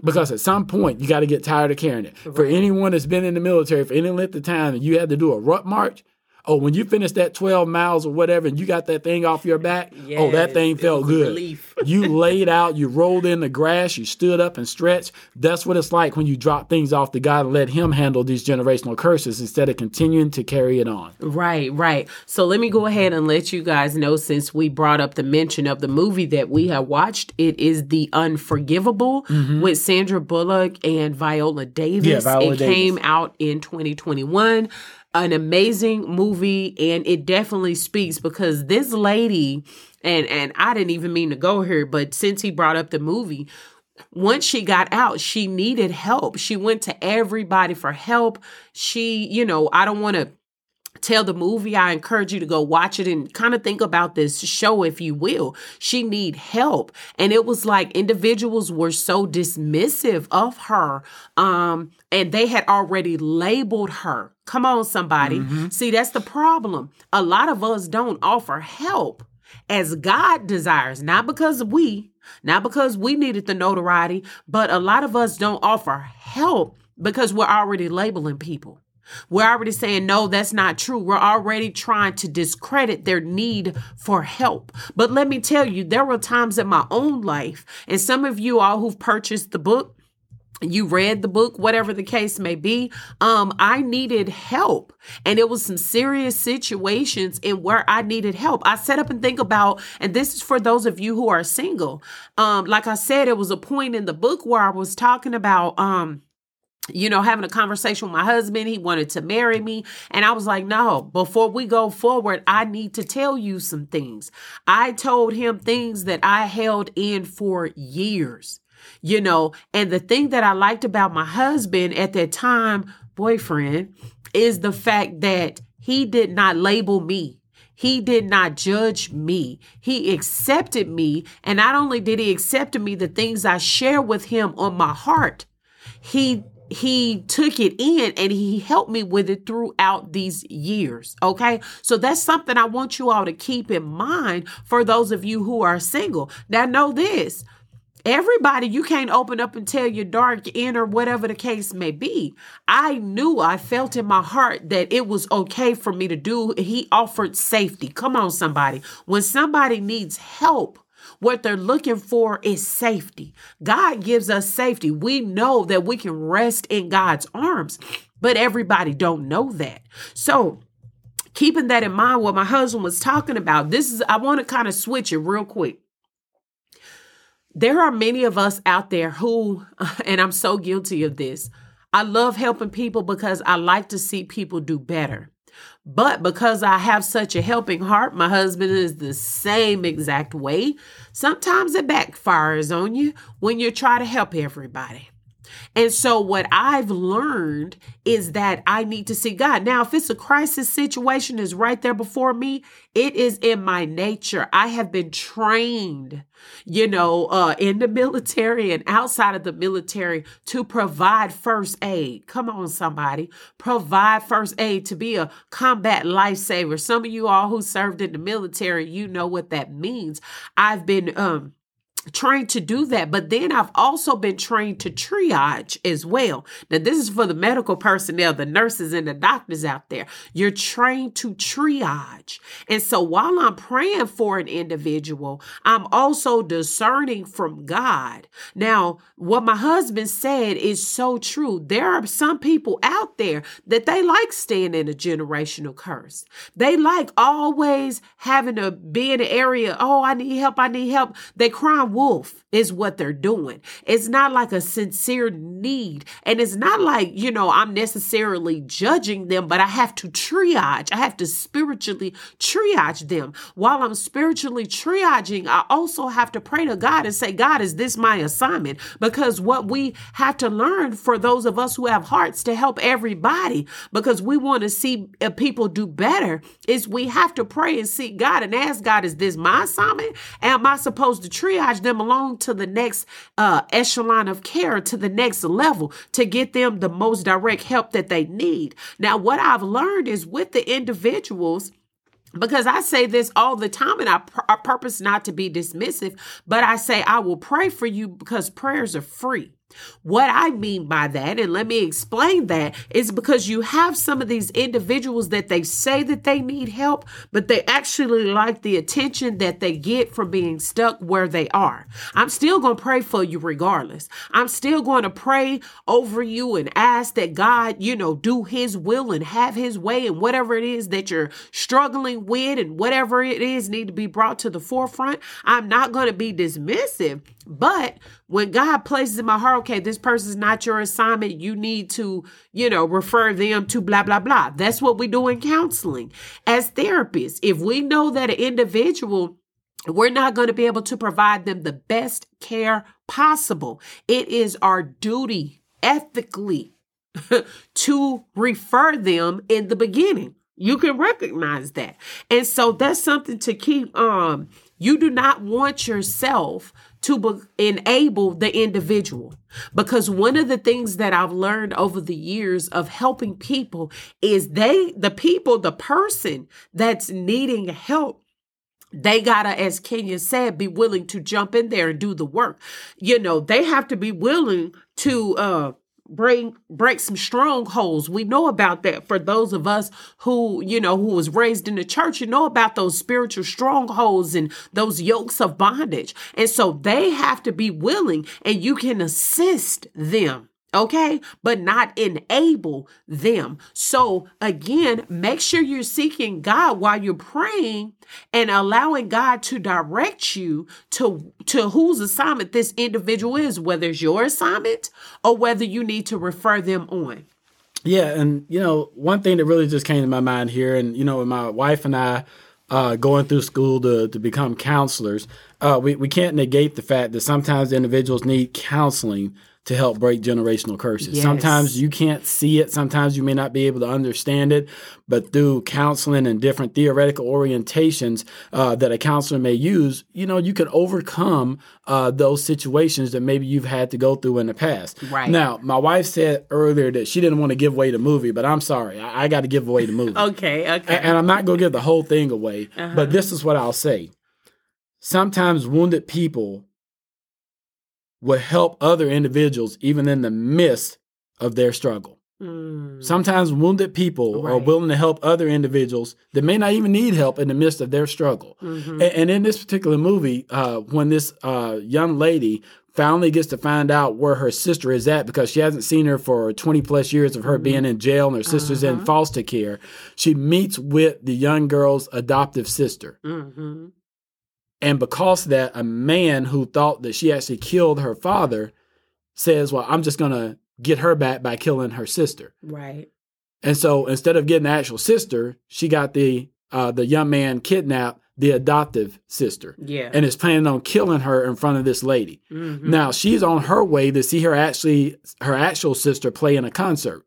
Speaker 1: Because at some point you got to get tired of carrying it. Right. For anyone that's been in the military for any length of time and you had to do a ruck march, Oh, when you finished that 12 miles or whatever and you got that thing off your back, yes, oh, that thing felt good. you laid out, you rolled in the grass, you stood up and stretched. That's what it's like when you drop things off to God and let Him handle these generational curses instead of continuing to carry it on.
Speaker 2: Right, right. So let me go ahead and let you guys know since we brought up the mention of the movie that we have watched, it is The Unforgivable mm-hmm. with Sandra Bullock and Viola Davis. Yeah, Viola it Davis. came out in 2021 an amazing movie and it definitely speaks because this lady and and I didn't even mean to go here but since he brought up the movie once she got out she needed help. She went to everybody for help. She you know I don't want to tell the movie i encourage you to go watch it and kind of think about this show if you will. She need help. And it was like individuals were so dismissive of her um and they had already labeled her. Come on somebody. Mm-hmm. see that's the problem. A lot of us don't offer help as god desires not because we not because we needed the notoriety but a lot of us don't offer help because we're already labeling people we're already saying, no, that's not true. We're already trying to discredit their need for help. But let me tell you, there were times in my own life, and some of you all who've purchased the book, you read the book whatever the case may be um i needed help and it was some serious situations in where i needed help i set up and think about and this is for those of you who are single um like i said it was a point in the book where i was talking about um you know, having a conversation with my husband. He wanted to marry me. And I was like, no, before we go forward, I need to tell you some things. I told him things that I held in for years, you know, and the thing that I liked about my husband at that time, boyfriend, is the fact that he did not label me. He did not judge me. He accepted me. And not only did he accept me, the things I share with him on my heart, he he took it in and he helped me with it throughout these years. Okay. So that's something I want you all to keep in mind for those of you who are single. Now, know this. Everybody, you can't open up and tell your dark or whatever the case may be. I knew, I felt in my heart that it was okay for me to do. He offered safety. Come on, somebody. When somebody needs help, what they're looking for is safety. God gives us safety. We know that we can rest in God's arms, but everybody don't know that. So, keeping that in mind what my husband was talking about, this is I want to kind of switch it real quick. There are many of us out there who and I'm so guilty of this. I love helping people because I like to see people do better. But because I have such a helping heart, my husband is the same exact way. Sometimes it backfires on you when you try to help everybody. And so, what I've learned is that I need to see God. Now, if it's a crisis situation is right there before me, it is in my nature. I have been trained, you know, uh, in the military and outside of the military to provide first aid. Come on, somebody. Provide first aid to be a combat lifesaver. Some of you all who served in the military, you know what that means. I've been, um, trained to do that, but then I've also been trained to triage as well. Now, this is for the medical personnel, the nurses and the doctors out there. You're trained to triage. And so while I'm praying for an individual, I'm also discerning from God. Now, what my husband said is so true. There are some people out there that they like staying in a generational curse. They like always having to be in an area, oh, I need help, I need help. They cry wolf is what they're doing. It's not like a sincere need. And it's not like, you know, I'm necessarily judging them, but I have to triage. I have to spiritually triage them. While I'm spiritually triaging, I also have to pray to God and say, God, is this my assignment? Because what we have to learn for those of us who have hearts to help everybody, because we want to see uh, people do better, is we have to pray and seek God and ask God, is this my assignment? Am I supposed to triage them along to the next uh, echelon of care, to the next level, to get them the most direct help that they need. Now, what I've learned is with the individuals, because I say this all the time and I, pr- I purpose not to be dismissive, but I say I will pray for you because prayers are free. What I mean by that, and let me explain that, is because you have some of these individuals that they say that they need help, but they actually like the attention that they get from being stuck where they are. I'm still going to pray for you regardless. I'm still going to pray over you and ask that God, you know, do his will and have his way and whatever it is that you're struggling with and whatever it is need to be brought to the forefront. I'm not going to be dismissive, but when God places in my heart, okay, this person's not your assignment, you need to, you know, refer them to blah, blah, blah. That's what we do in counseling. As therapists, if we know that an individual we're not going to be able to provide them the best care possible. It is our duty ethically to refer them in the beginning. You can recognize that. And so that's something to keep um you do not want yourself to be- enable the individual. Because one of the things that I've learned over the years of helping people is they, the people, the person that's needing help, they gotta, as Kenya said, be willing to jump in there and do the work. You know, they have to be willing to, uh, bring break some strongholds. We know about that for those of us who you know who was raised in the church. You know about those spiritual strongholds and those yokes of bondage. And so they have to be willing and you can assist them okay, but not enable them. So again, make sure you're seeking God while you're praying and allowing God to direct you to, to whose assignment this individual is, whether it's your assignment or whether you need to refer them on.
Speaker 1: Yeah, and you know, one thing that really just came to my mind here, and you know, my wife and I uh, going through school to, to become counselors, uh, we, we can't negate the fact that sometimes individuals need counseling to help break generational curses. Yes. Sometimes you can't see it, sometimes you may not be able to understand it, but through counseling and different theoretical orientations uh, that a counselor may use, you know, you can overcome uh, those situations that maybe you've had to go through in the past.
Speaker 2: Right.
Speaker 1: Now, my wife said earlier that she didn't want to give away the movie, but I'm sorry, I, I got to give away the movie.
Speaker 2: okay, okay.
Speaker 1: And, and I'm not going to give the whole thing away, uh-huh. but this is what I'll say. Sometimes wounded people will help other individuals even in the midst of their struggle. Mm. Sometimes wounded people right. are willing to help other individuals that may not even need help in the midst of their struggle. Mm-hmm. And, and, in this particular movie, uh, when this uh, young lady finally gets to find out where her sister is at because she hasn't seen her for 20 plus years of her mm-hmm. being in jail and her sister's uh-huh. in foster care, she meets with the young girl's adoptive sister. Mm-hmm. And because of that, a man who thought that she actually killed her father says, Well, I'm just going to get her back by killing her sister.
Speaker 2: Right.
Speaker 1: And so instead of getting the actual sister, she got the uh, the young man kidnapped the adoptive sister.
Speaker 2: Yeah.
Speaker 1: And is planning on killing her in front of this lady. Mm-hmm. Now she's on her way to see her actually her actual sister play in a concert.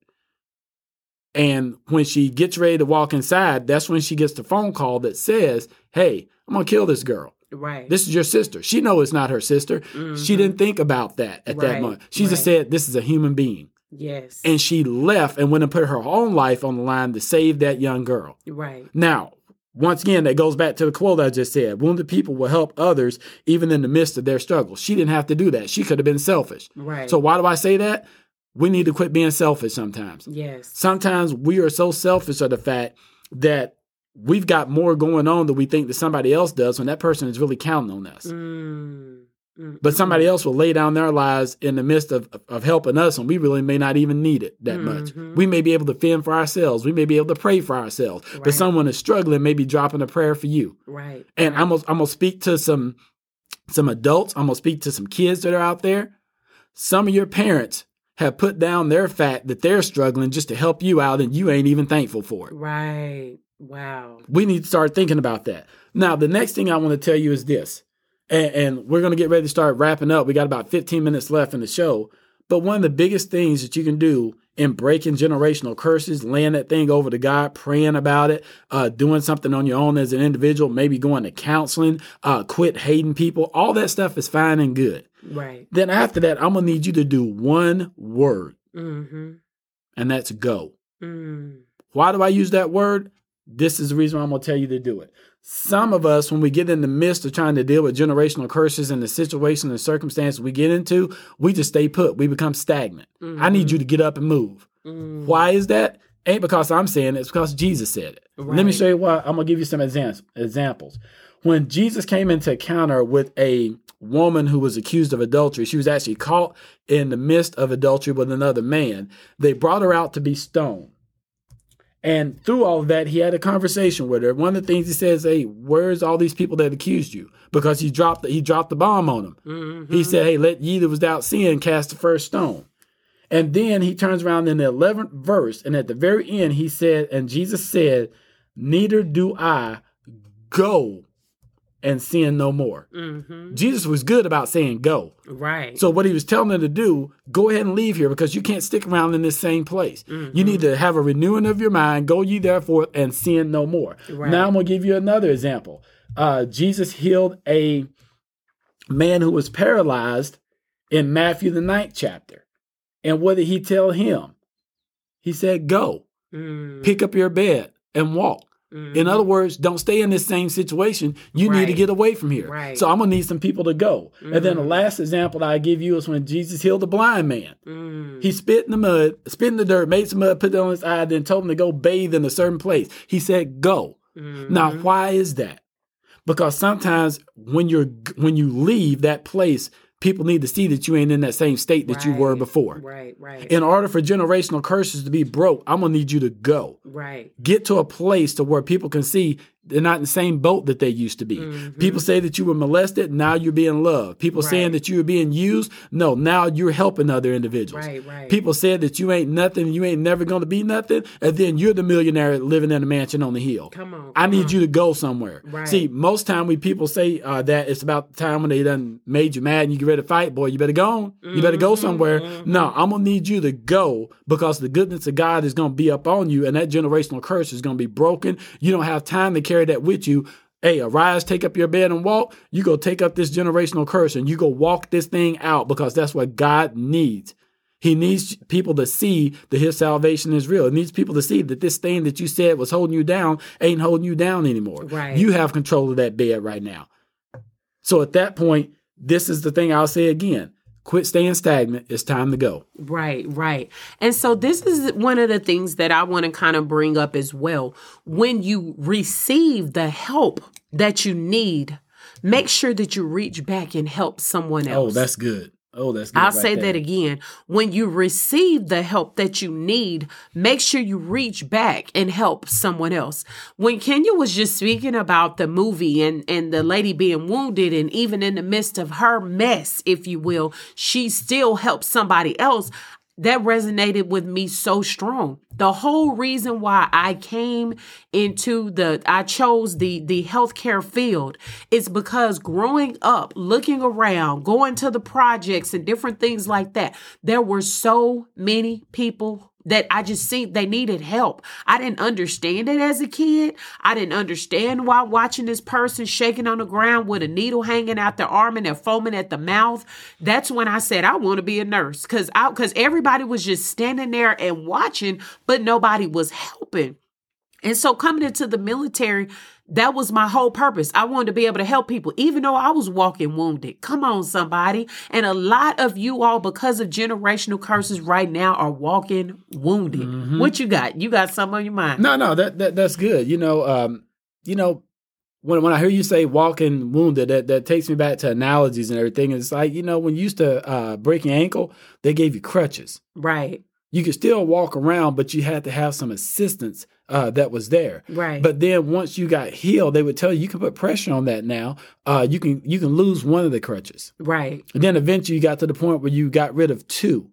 Speaker 1: And when she gets ready to walk inside, that's when she gets the phone call that says, Hey, I'm gonna kill this girl.
Speaker 2: Right.
Speaker 1: This is your sister. She know it's not her sister. Mm-hmm. She didn't think about that at right. that moment. She right. just said, This is a human being.
Speaker 2: Yes.
Speaker 1: And she left and went and put her own life on the line to save that young girl.
Speaker 2: Right.
Speaker 1: Now, Once again, that goes back to the quote I just said wounded people will help others even in the midst of their struggle. She didn't have to do that. She could have been selfish.
Speaker 2: Right.
Speaker 1: So, why do I say that? We need to quit being selfish sometimes.
Speaker 2: Yes.
Speaker 1: Sometimes we are so selfish of the fact that we've got more going on than we think that somebody else does when that person is really counting on us.
Speaker 2: Mm.
Speaker 1: mm but somebody mm. else will lay down their lives in the midst of, of helping us, and we really may not even need it that much. Mm-hmm. We may be able to fend for ourselves. We may be able to pray for ourselves.
Speaker 2: Right.
Speaker 1: But someone is struggling, maybe dropping a prayer for you.
Speaker 2: Right.
Speaker 1: And I'm gonna, I'm gonna speak to some some adults. I'm gonna speak to some kids that are out there. Some of your parents have put down their fact that they're struggling just to help you out, and you ain't even thankful for it.
Speaker 2: Right. Wow.
Speaker 1: We need to start thinking about that. Now, the next thing I want to tell you is this, and, and we're going to get ready to start wrapping up. We got about 15 minutes left in the show. But one of the biggest things that you can do in breaking generational curses, laying that thing over to God, praying about it, uh, doing something on your own as an individual, maybe going to counseling, uh, quit hating people, all that stuff is fine and good.
Speaker 2: Right.
Speaker 1: Then after that, I'm going to need you to do one word,
Speaker 2: Mm-hmm.
Speaker 1: and that's go.
Speaker 2: Mm.
Speaker 1: Why do I use that word? This is the reason why I'm going to tell you to do it. Some of us, when we get in the midst of trying to deal with generational curses and the situation and circumstance we get into, we just stay put. We become stagnant. I need you to get up and move.
Speaker 2: Mm.
Speaker 1: Why is that? Ain't because I'm saying it, it's because Jesus said it. Let me show you why. I'm going to give you some examples. When Jesus came into encounter with a woman who was accused of adultery, she was actually caught in the midst of adultery with another man. They brought her out to be stoned. And through all of that, he had a conversation with her. One of the things he says, "Hey, where's all these people that accused you?" Because he dropped the, he dropped the bomb on them.
Speaker 2: Mm-hmm.
Speaker 1: He said, "Hey, let ye that was without sin cast the first stone." And then he turns around in the eleventh verse, and at the very end, he said, "And Jesus said, Neither do I go and sin no more."
Speaker 2: Mm-hmm.
Speaker 1: Jesus was good about saying go.
Speaker 2: Right.
Speaker 1: So what he was telling them to do, go ahead and leave here because you can't stick around in this same place. You need to have a renewing of your mind. Go ye therefore and sin no more.
Speaker 2: Right.
Speaker 1: Now I'm gonna give you another example. Uh, Jesus healed a man who was paralyzed in Matthew the ninth chapter. And what did he tell him? He said, Go,
Speaker 2: Mm.
Speaker 1: pick up your bed and walk. In other words, don't stay in this same situation. You need to get away from here.
Speaker 2: Right.
Speaker 1: So I'm gonna need some people to go. And then the last example that I give you is when Jesus healed the blind man.
Speaker 2: Mm.
Speaker 1: He spit in the mud, spit in the dirt, made some mud, put it on his eye, then told him to go bathe in a certain place. He said, "Go."
Speaker 2: Mm.
Speaker 1: Now, why is that? Because sometimes when you're when you leave that place, people need to see that you ain't in that same state that you were before.
Speaker 2: Right. Right.
Speaker 1: In order for generational curses to be broke, I'm gonna need you to go
Speaker 2: right.
Speaker 1: get to a place to where people can see they're not in the same boat that they used to be. People say that you were molested, now you're being loved. People saying
Speaker 2: Mm-hmm.
Speaker 1: That you were being used, no, now you're helping other individuals.
Speaker 2: Right, right.
Speaker 1: People said that you ain't nothing, you ain't never going to be nothing, and then you're the millionaire living in a mansion on the hill.
Speaker 2: Come on.
Speaker 1: I need
Speaker 2: on.
Speaker 1: you to go somewhere.
Speaker 2: Right.
Speaker 1: See, most time when people say uh, that, it's about the time when they done made you mad and you get ready to fight. Boy, you better go on. You better
Speaker 2: Mm-hmm,
Speaker 1: go somewhere. No, I'm gonna need you to go because the goodness of God is gonna be up on you, and that generational curse is gonna be broken. You don't have time to carry that with you. Hey, arise, take up your bed and walk. You go take up this generational curse and you go walk this thing out because that's what God needs. He needs people to see that his salvation is real. He needs people to see that this thing that you said was holding you down ain't holding you down anymore.
Speaker 2: Right.
Speaker 1: You have control of that bed right now. So at that point, this is the thing I'll say again. Quit staying stagnant. It's time to go.
Speaker 2: Right, right. And so this is one of the things that I want to kind of bring up as well. When you receive the help that you need, make sure that you reach back and help someone
Speaker 1: oh,
Speaker 2: else.
Speaker 1: Oh, that's good. Oh, that's good.
Speaker 2: I'll
Speaker 1: right
Speaker 2: say
Speaker 1: there.
Speaker 2: that again. When you receive the help that you need, make sure you reach back and help someone else. When Kenya was just speaking about the movie and, and the lady being wounded, and even in the midst of her mess, if you will, she still helped somebody else. That resonated with me so strong. The whole reason why I came into the I chose the the healthcare field is because growing up, looking around, going to the projects and different things like that, there were so many people that I just seen they needed help. I didn't understand it as a kid. I didn't understand why watching this person shaking on the ground with a needle hanging out their arm and they're foaming at the mouth. That's when I said I want to be a nurse because I because everybody was just standing there and watching, but nobody was helping. And so coming into the military, that was my whole purpose. I wanted to be able to help people, even though I was walking wounded. Come on, somebody. And a lot of you all, because of generational curses right now, are walking wounded. Mm-hmm. What you got? You got something on your mind?
Speaker 1: No, no, that, that that's good. You know, um, you know, when when I hear you say walking wounded, that, that takes me back to analogies and everything. It's like, you know, when you used to uh, break your ankle, they gave you crutches.
Speaker 2: Right.
Speaker 1: You could still walk around, but you had to have some assistance uh, that was there.
Speaker 2: Right.
Speaker 1: But then once you got healed, they would tell you you can put pressure on that now. Uh, you can you can lose one of the crutches.
Speaker 2: Right.
Speaker 1: And then eventually you got to the point where you got rid of two.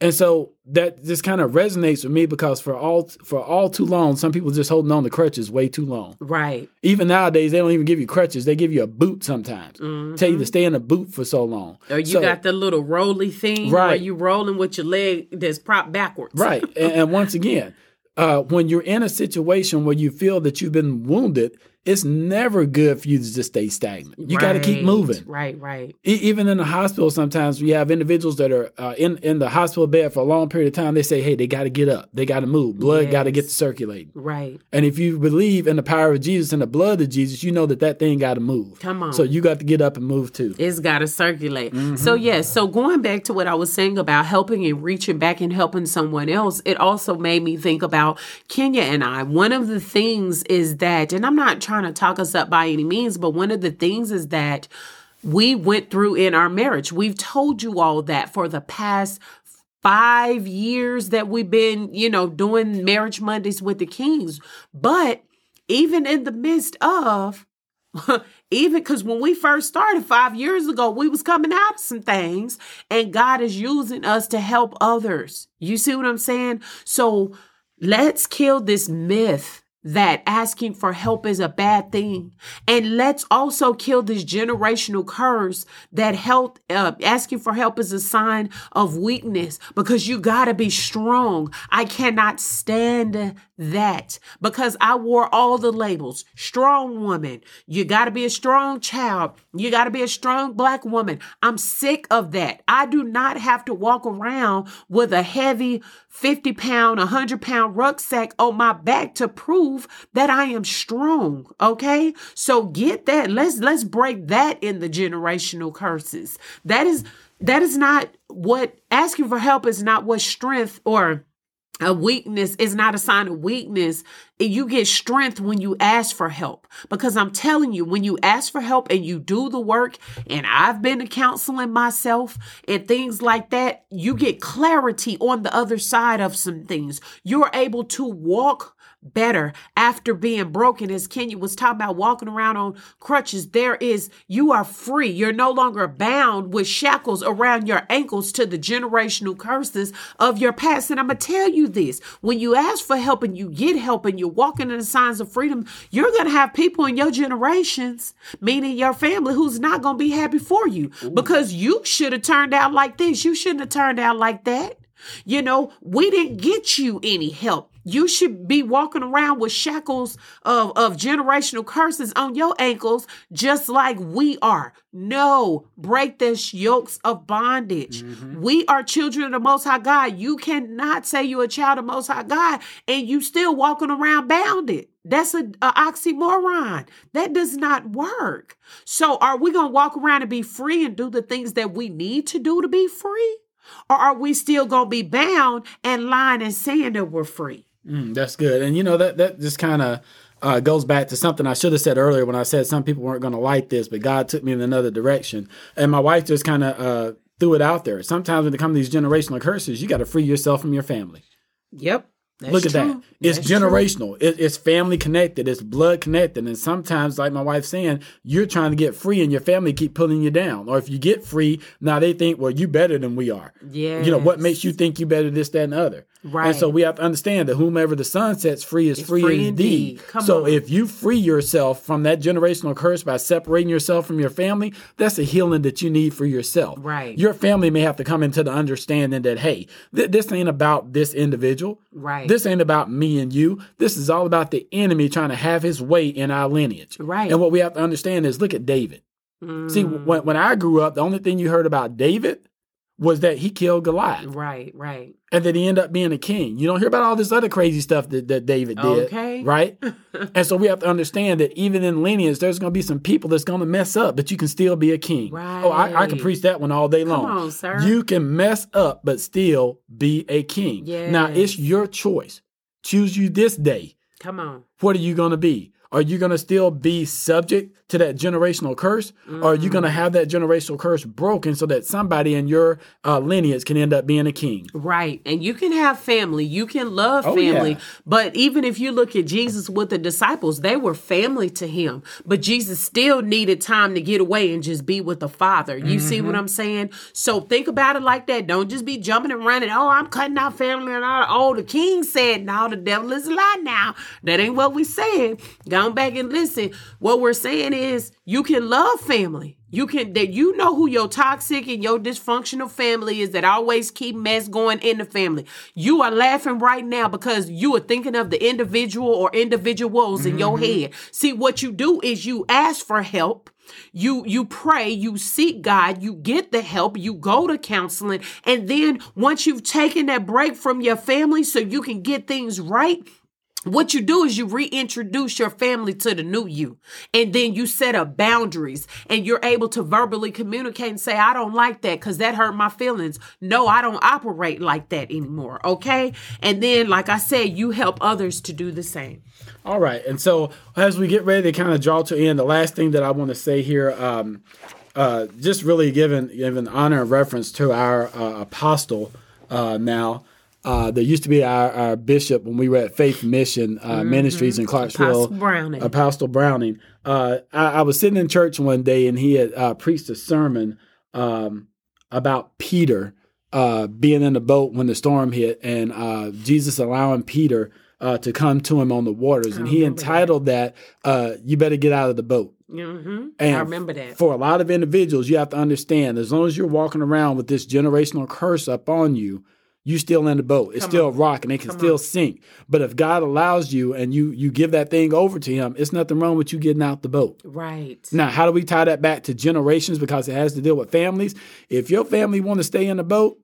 Speaker 1: And so that just kind of resonates with me because for all for all too long, some people just holding on to crutches way too long.
Speaker 2: Right.
Speaker 1: Even nowadays, they don't even give you crutches; they give you a boot sometimes. Mm-hmm. Tell you to stay in a boot for so long.
Speaker 2: Or you
Speaker 1: so,
Speaker 2: got the little rolly thing, right? Where you rolling with your leg that's propped backwards.
Speaker 1: Right. and, and once again, uh, when you're in a situation where you feel that you've been wounded, it's never good for you to just stay stagnant. You right, got to keep moving.
Speaker 2: Right, right.
Speaker 1: E- even in the hospital, sometimes we have individuals that are uh, in in the hospital bed for a long period of time. They say, "Hey, they got to get up. They got to move. Blood yes. got to get to circulating."
Speaker 2: Right.
Speaker 1: And if you believe in the power of Jesus and the blood of Jesus, you know that that thing got to move.
Speaker 2: Come on.
Speaker 1: So you got to get up and move too.
Speaker 2: It's got to circulate. Mm-hmm. So yes. So going back to what I was saying about helping and reaching back and helping someone else, it also made me think about Kenya and I. One of the things is that, and I'm not trying to talk us up by by any means, but one of the things is that we went through in our marriage. We've told you all that for the past five years that we've been, you know, doing marriage Mondays with the Kings. But even in the midst of, even because when we first started five years ago, we was coming out of some things and God is using us to help others. You see what I'm saying? So let's kill this myth that asking for help is a bad thing. And let's also kill this generational curse that health, uh, asking for help is a sign of weakness because you gotta be strong. I cannot stand that because I wore all the labels. Strong woman. You gotta be a strong child. You gotta be a strong black woman. I'm sick of that. I do not have to walk around with a heavy 50 pound, 100 pound rucksack on my back to prove that I am strong. Okay. So get that. Let's, let's break that in the generational curses. That is, that is not what asking for help is not what strength or a weakness is not a sign of weakness. You get strength when you ask for help. Because I'm telling you, when you ask for help and you do the work, and I've been counseling myself and things like that, you get clarity on the other side of some things. You're able to walk better after being broken. As Kenya was talking about walking around on crutches, there is, you are free. You're no longer bound with shackles around your ankles to the generational curses of your past. And I'm going to tell you this when you ask for help and you get help and you're walking in the signs of freedom, you're going to have people in your generations, meaning your family, who's not going to be happy for you Ooh. because you should have turned out like this. You shouldn't have turned out like that. You know, we didn't get you any help. You should be walking around with shackles of, of generational curses on your ankles, just like we are. No, break the yokes of bondage. Mm-hmm. We are children of the Most High God. You cannot say you're a child of Most High God and you still walking around bounded. That's a, a oxymoron. That does not work. So, are we going to walk around and be free and do the things that we need to do to be free? Or are we still going to be bound and lying and saying that we're free?
Speaker 1: Mm, that's good. And you know that that just kind of uh, goes back to something I should have said earlier when I said some people weren't going to like this, but God took me in another direction. And my wife just kind of uh, threw it out there. Sometimes when it comes to these generational curses, you got to free yourself from your family.
Speaker 2: Yep.
Speaker 1: Look at true. that. It's That's generational. It, it's family connected. It's blood connected. And sometimes, like my wife's saying, you're trying to get free and your family keep pulling you down. Or if you get free, now they think, well, you better than we are.
Speaker 2: Yeah.
Speaker 1: You know, what makes you think you better this, that, and the other?
Speaker 2: Right.
Speaker 1: And so we have to understand that whomever the Son sets free is free, free, indeed. indeed. so on. if you free yourself from that generational curse by separating yourself from your family, that's a healing that you need for yourself.
Speaker 2: Right.
Speaker 1: Your family may have to come into the understanding that, hey, th- this ain't about this individual.
Speaker 2: Right.
Speaker 1: This ain't about me and you. This is all about the enemy trying to have his way in our lineage.
Speaker 2: Right.
Speaker 1: And what we have to understand is look at David. Mm. See, when, when I grew up, the only thing you heard about David was that he killed Goliath.
Speaker 2: Right, right.
Speaker 1: And that he ended up being a king. You don't hear about all this other crazy stuff that, that David did.
Speaker 2: Okay.
Speaker 1: Right? and so we have to understand that even in lineage, there's going to be some people that's going to mess up, but you can still be a king.
Speaker 2: Right.
Speaker 1: Oh, I, I can preach that one all day long.
Speaker 2: Come on, sir.
Speaker 1: You can mess up, but still be a king.
Speaker 2: Yes.
Speaker 1: Now, it's your choice. Choose you this day.
Speaker 2: Come on.
Speaker 1: What are you going to be? Are you going to still be subject to that generational curse?
Speaker 2: Mm.
Speaker 1: Or are you going to have that generational curse broken so that somebody in your uh, lineage can end up being a king?
Speaker 2: Right. And you can have family, you can love
Speaker 1: Oh,
Speaker 2: family.
Speaker 1: yeah.
Speaker 2: But even if you look at Jesus with the disciples, they were family to him. But Jesus still needed time to get away and just be with the Father. You see
Speaker 1: Mm-hmm.
Speaker 2: what I'm saying? So think about it like that. Don't just be jumping and running. Oh, I'm cutting out family and all. Oh, the king said, no, the devil is a lie now. That ain't what we said. Go back and listen. What we're saying is you can love family. You can that you know who your toxic and your dysfunctional family is that always keep mess going in the family. You are laughing right now because you are thinking of the individual or individuals in your mm-hmm. head. See what you do is you ask for help. You you pray, you seek God, you get the help, you go to counseling, and then once you've taken that break from your family so you can get things right, what you do is you reintroduce your family to the new you. And then you set up boundaries and you're able to verbally communicate and say, I don't like that because that hurt my feelings. No, I don't operate like that anymore. Okay. And then, like I said, you help others to do the same.
Speaker 1: All right. And so as we get ready to kind of draw to end, the last thing that I want to say here, um, uh, just really giving giving honor and reference to our uh, apostle uh, now. Uh, there used to be our, our bishop when we were at Faith Mission uh, Ministries in Clarksville.
Speaker 2: Apostle Browning.
Speaker 1: Apostle Browning. Uh, I, I was sitting in church one day and he had uh, preached a sermon um, about Peter uh, being in the boat when the storm hit and uh, Jesus allowing Peter uh, to come to him on the waters. And he
Speaker 2: that.
Speaker 1: entitled that, uh, You Better Get Out of the Boat.
Speaker 2: Mm-hmm.
Speaker 1: And
Speaker 2: I remember that.
Speaker 1: For a lot of individuals, you have to understand as long as you're walking around with this generational curse up on you, you still in the boat. It's
Speaker 2: Come
Speaker 1: still
Speaker 2: on.
Speaker 1: rocking. It can
Speaker 2: Come
Speaker 1: still
Speaker 2: on.
Speaker 1: sink. But if God allows you and you you give that thing over to him, it's nothing wrong with you getting out the boat.
Speaker 2: Right.
Speaker 1: Now, how do we tie that back to generations? Because it has to deal with families. If your family want to stay in the boat,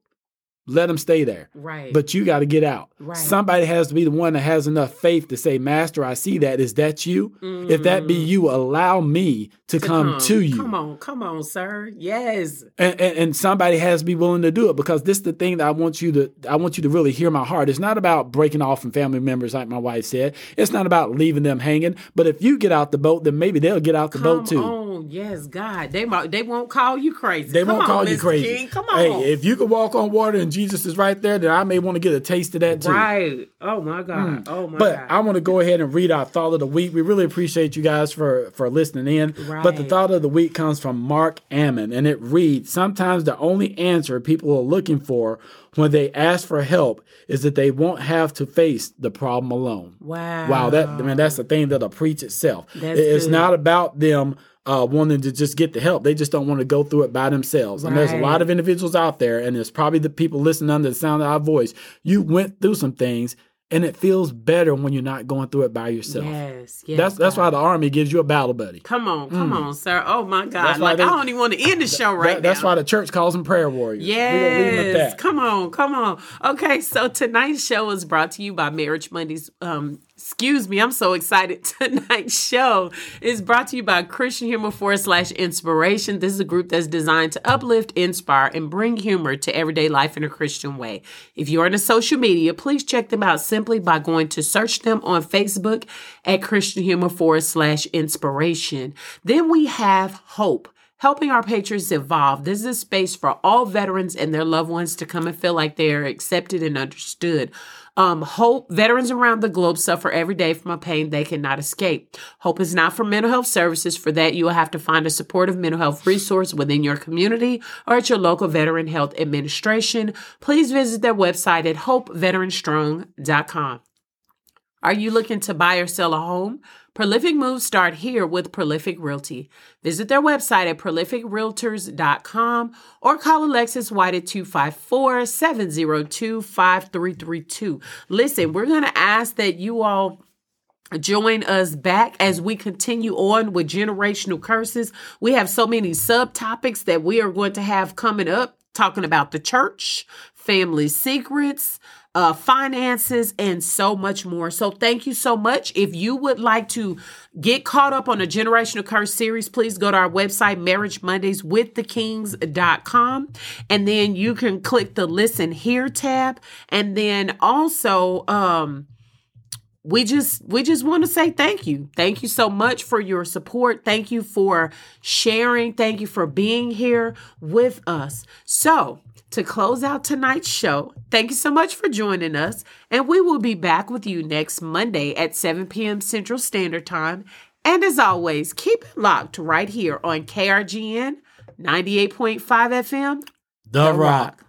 Speaker 1: let them stay there.
Speaker 2: Right.
Speaker 1: But you got to get out.
Speaker 2: Right.
Speaker 1: Somebody has to be the one that has enough faith to say, Master, I see that. Is that you? If that be you, allow me to, come, to you.
Speaker 2: Mm. Come on, come on, sir. Yes.
Speaker 1: And, and, and somebody has to be willing to do it because this is the thing that I want you to I want you to really hear my heart. It's not about breaking off from family members like my wife said. It's not about leaving them hanging. But if you get out the boat, then maybe they'll get out the
Speaker 2: Come
Speaker 1: boat too.
Speaker 2: on, yes, God. They might, they won't call you crazy.
Speaker 1: They
Speaker 2: Come
Speaker 1: won't
Speaker 2: on,
Speaker 1: call you crazy.
Speaker 2: King. Come on.
Speaker 1: Hey, if you can walk on water and Jesus is right there, then I may want to get a taste of that too.
Speaker 2: right. Oh my God. Hmm. Oh my
Speaker 1: But
Speaker 2: God.
Speaker 1: I want to go ahead and read our thought of the week. We really appreciate you guys for for listening in. Right. But the thought of the week comes from Mark Amend, and it reads: Sometimes the only answer people are looking for when they ask for help is that they won't have to face the problem alone.
Speaker 2: wow.
Speaker 1: Wow, that I mean that's the thing that'll preach itself.
Speaker 2: That's
Speaker 1: it's
Speaker 2: good.
Speaker 1: not about them uh, wanting to just get the help. They just don't want to go through it by themselves. And there's a lot of individuals out there, and it's probably the people listening under the sound of our voice. You went through some things, and it feels better when you're not going through it by yourself.
Speaker 2: Yes. Yes.
Speaker 1: That's that's
Speaker 2: God.
Speaker 1: why the army gives you a battle buddy.
Speaker 2: Come on, come on, sir. Oh my God. Like
Speaker 1: they-
Speaker 2: I don't even want to end the show right
Speaker 1: That- that's
Speaker 2: now.
Speaker 1: why the church calls them prayer warriors. We're gonna leave 'em at
Speaker 2: Yes. Come on, come on. Okay, so tonight's show is brought to you by Marriage Mondays. Um, excuse me, I'm so excited. Tonight's show is brought to you by Christian Humor forward slash inspiration. This is a group that's designed to uplift, inspire, and bring humor to everyday life in a Christian way. If you're into social media, please check them out simply by going to search them on Facebook at Christian Humor forward slash inspiration. Then we have Hope helping our patrons evolve. This is a space for all veterans and their loved ones to come and feel like they're accepted and understood. Um, hope veterans around the globe suffer every day from a pain they cannot escape. Hope is not for mental health services. For that, you will have to find a supportive mental health resource within your community or at your local veteran health administration. Please visit their website at hopeveteranstrong.com. Are you looking to buy or sell a home? Prolific moves start here with Prolific Realty. Visit their website at prolificrealtors.com or call Alexis White at 254 702 5332. Listen, we're going to ask that you all join us back as we continue on with generational curses. We have so many subtopics that we are going to have coming up talking about the church, family secrets, uh, finances, and so much more. So thank you so much. If you would like to get caught up on a generational curse series, please go to our website, Marriage Mondays with the Kings.com. And then you can click the listen here tab. And then also, um, we just we just want to say thank you. Thank you so much for your support. Thank you for sharing. Thank you for being here with us. So, to close out tonight's show, thank you so much for joining us. And we will be back with you next Monday at 7 p.m. Central Standard Time. And as always, keep it locked right here on KRGN 98.5 FM.
Speaker 1: The, the Rock. Rock.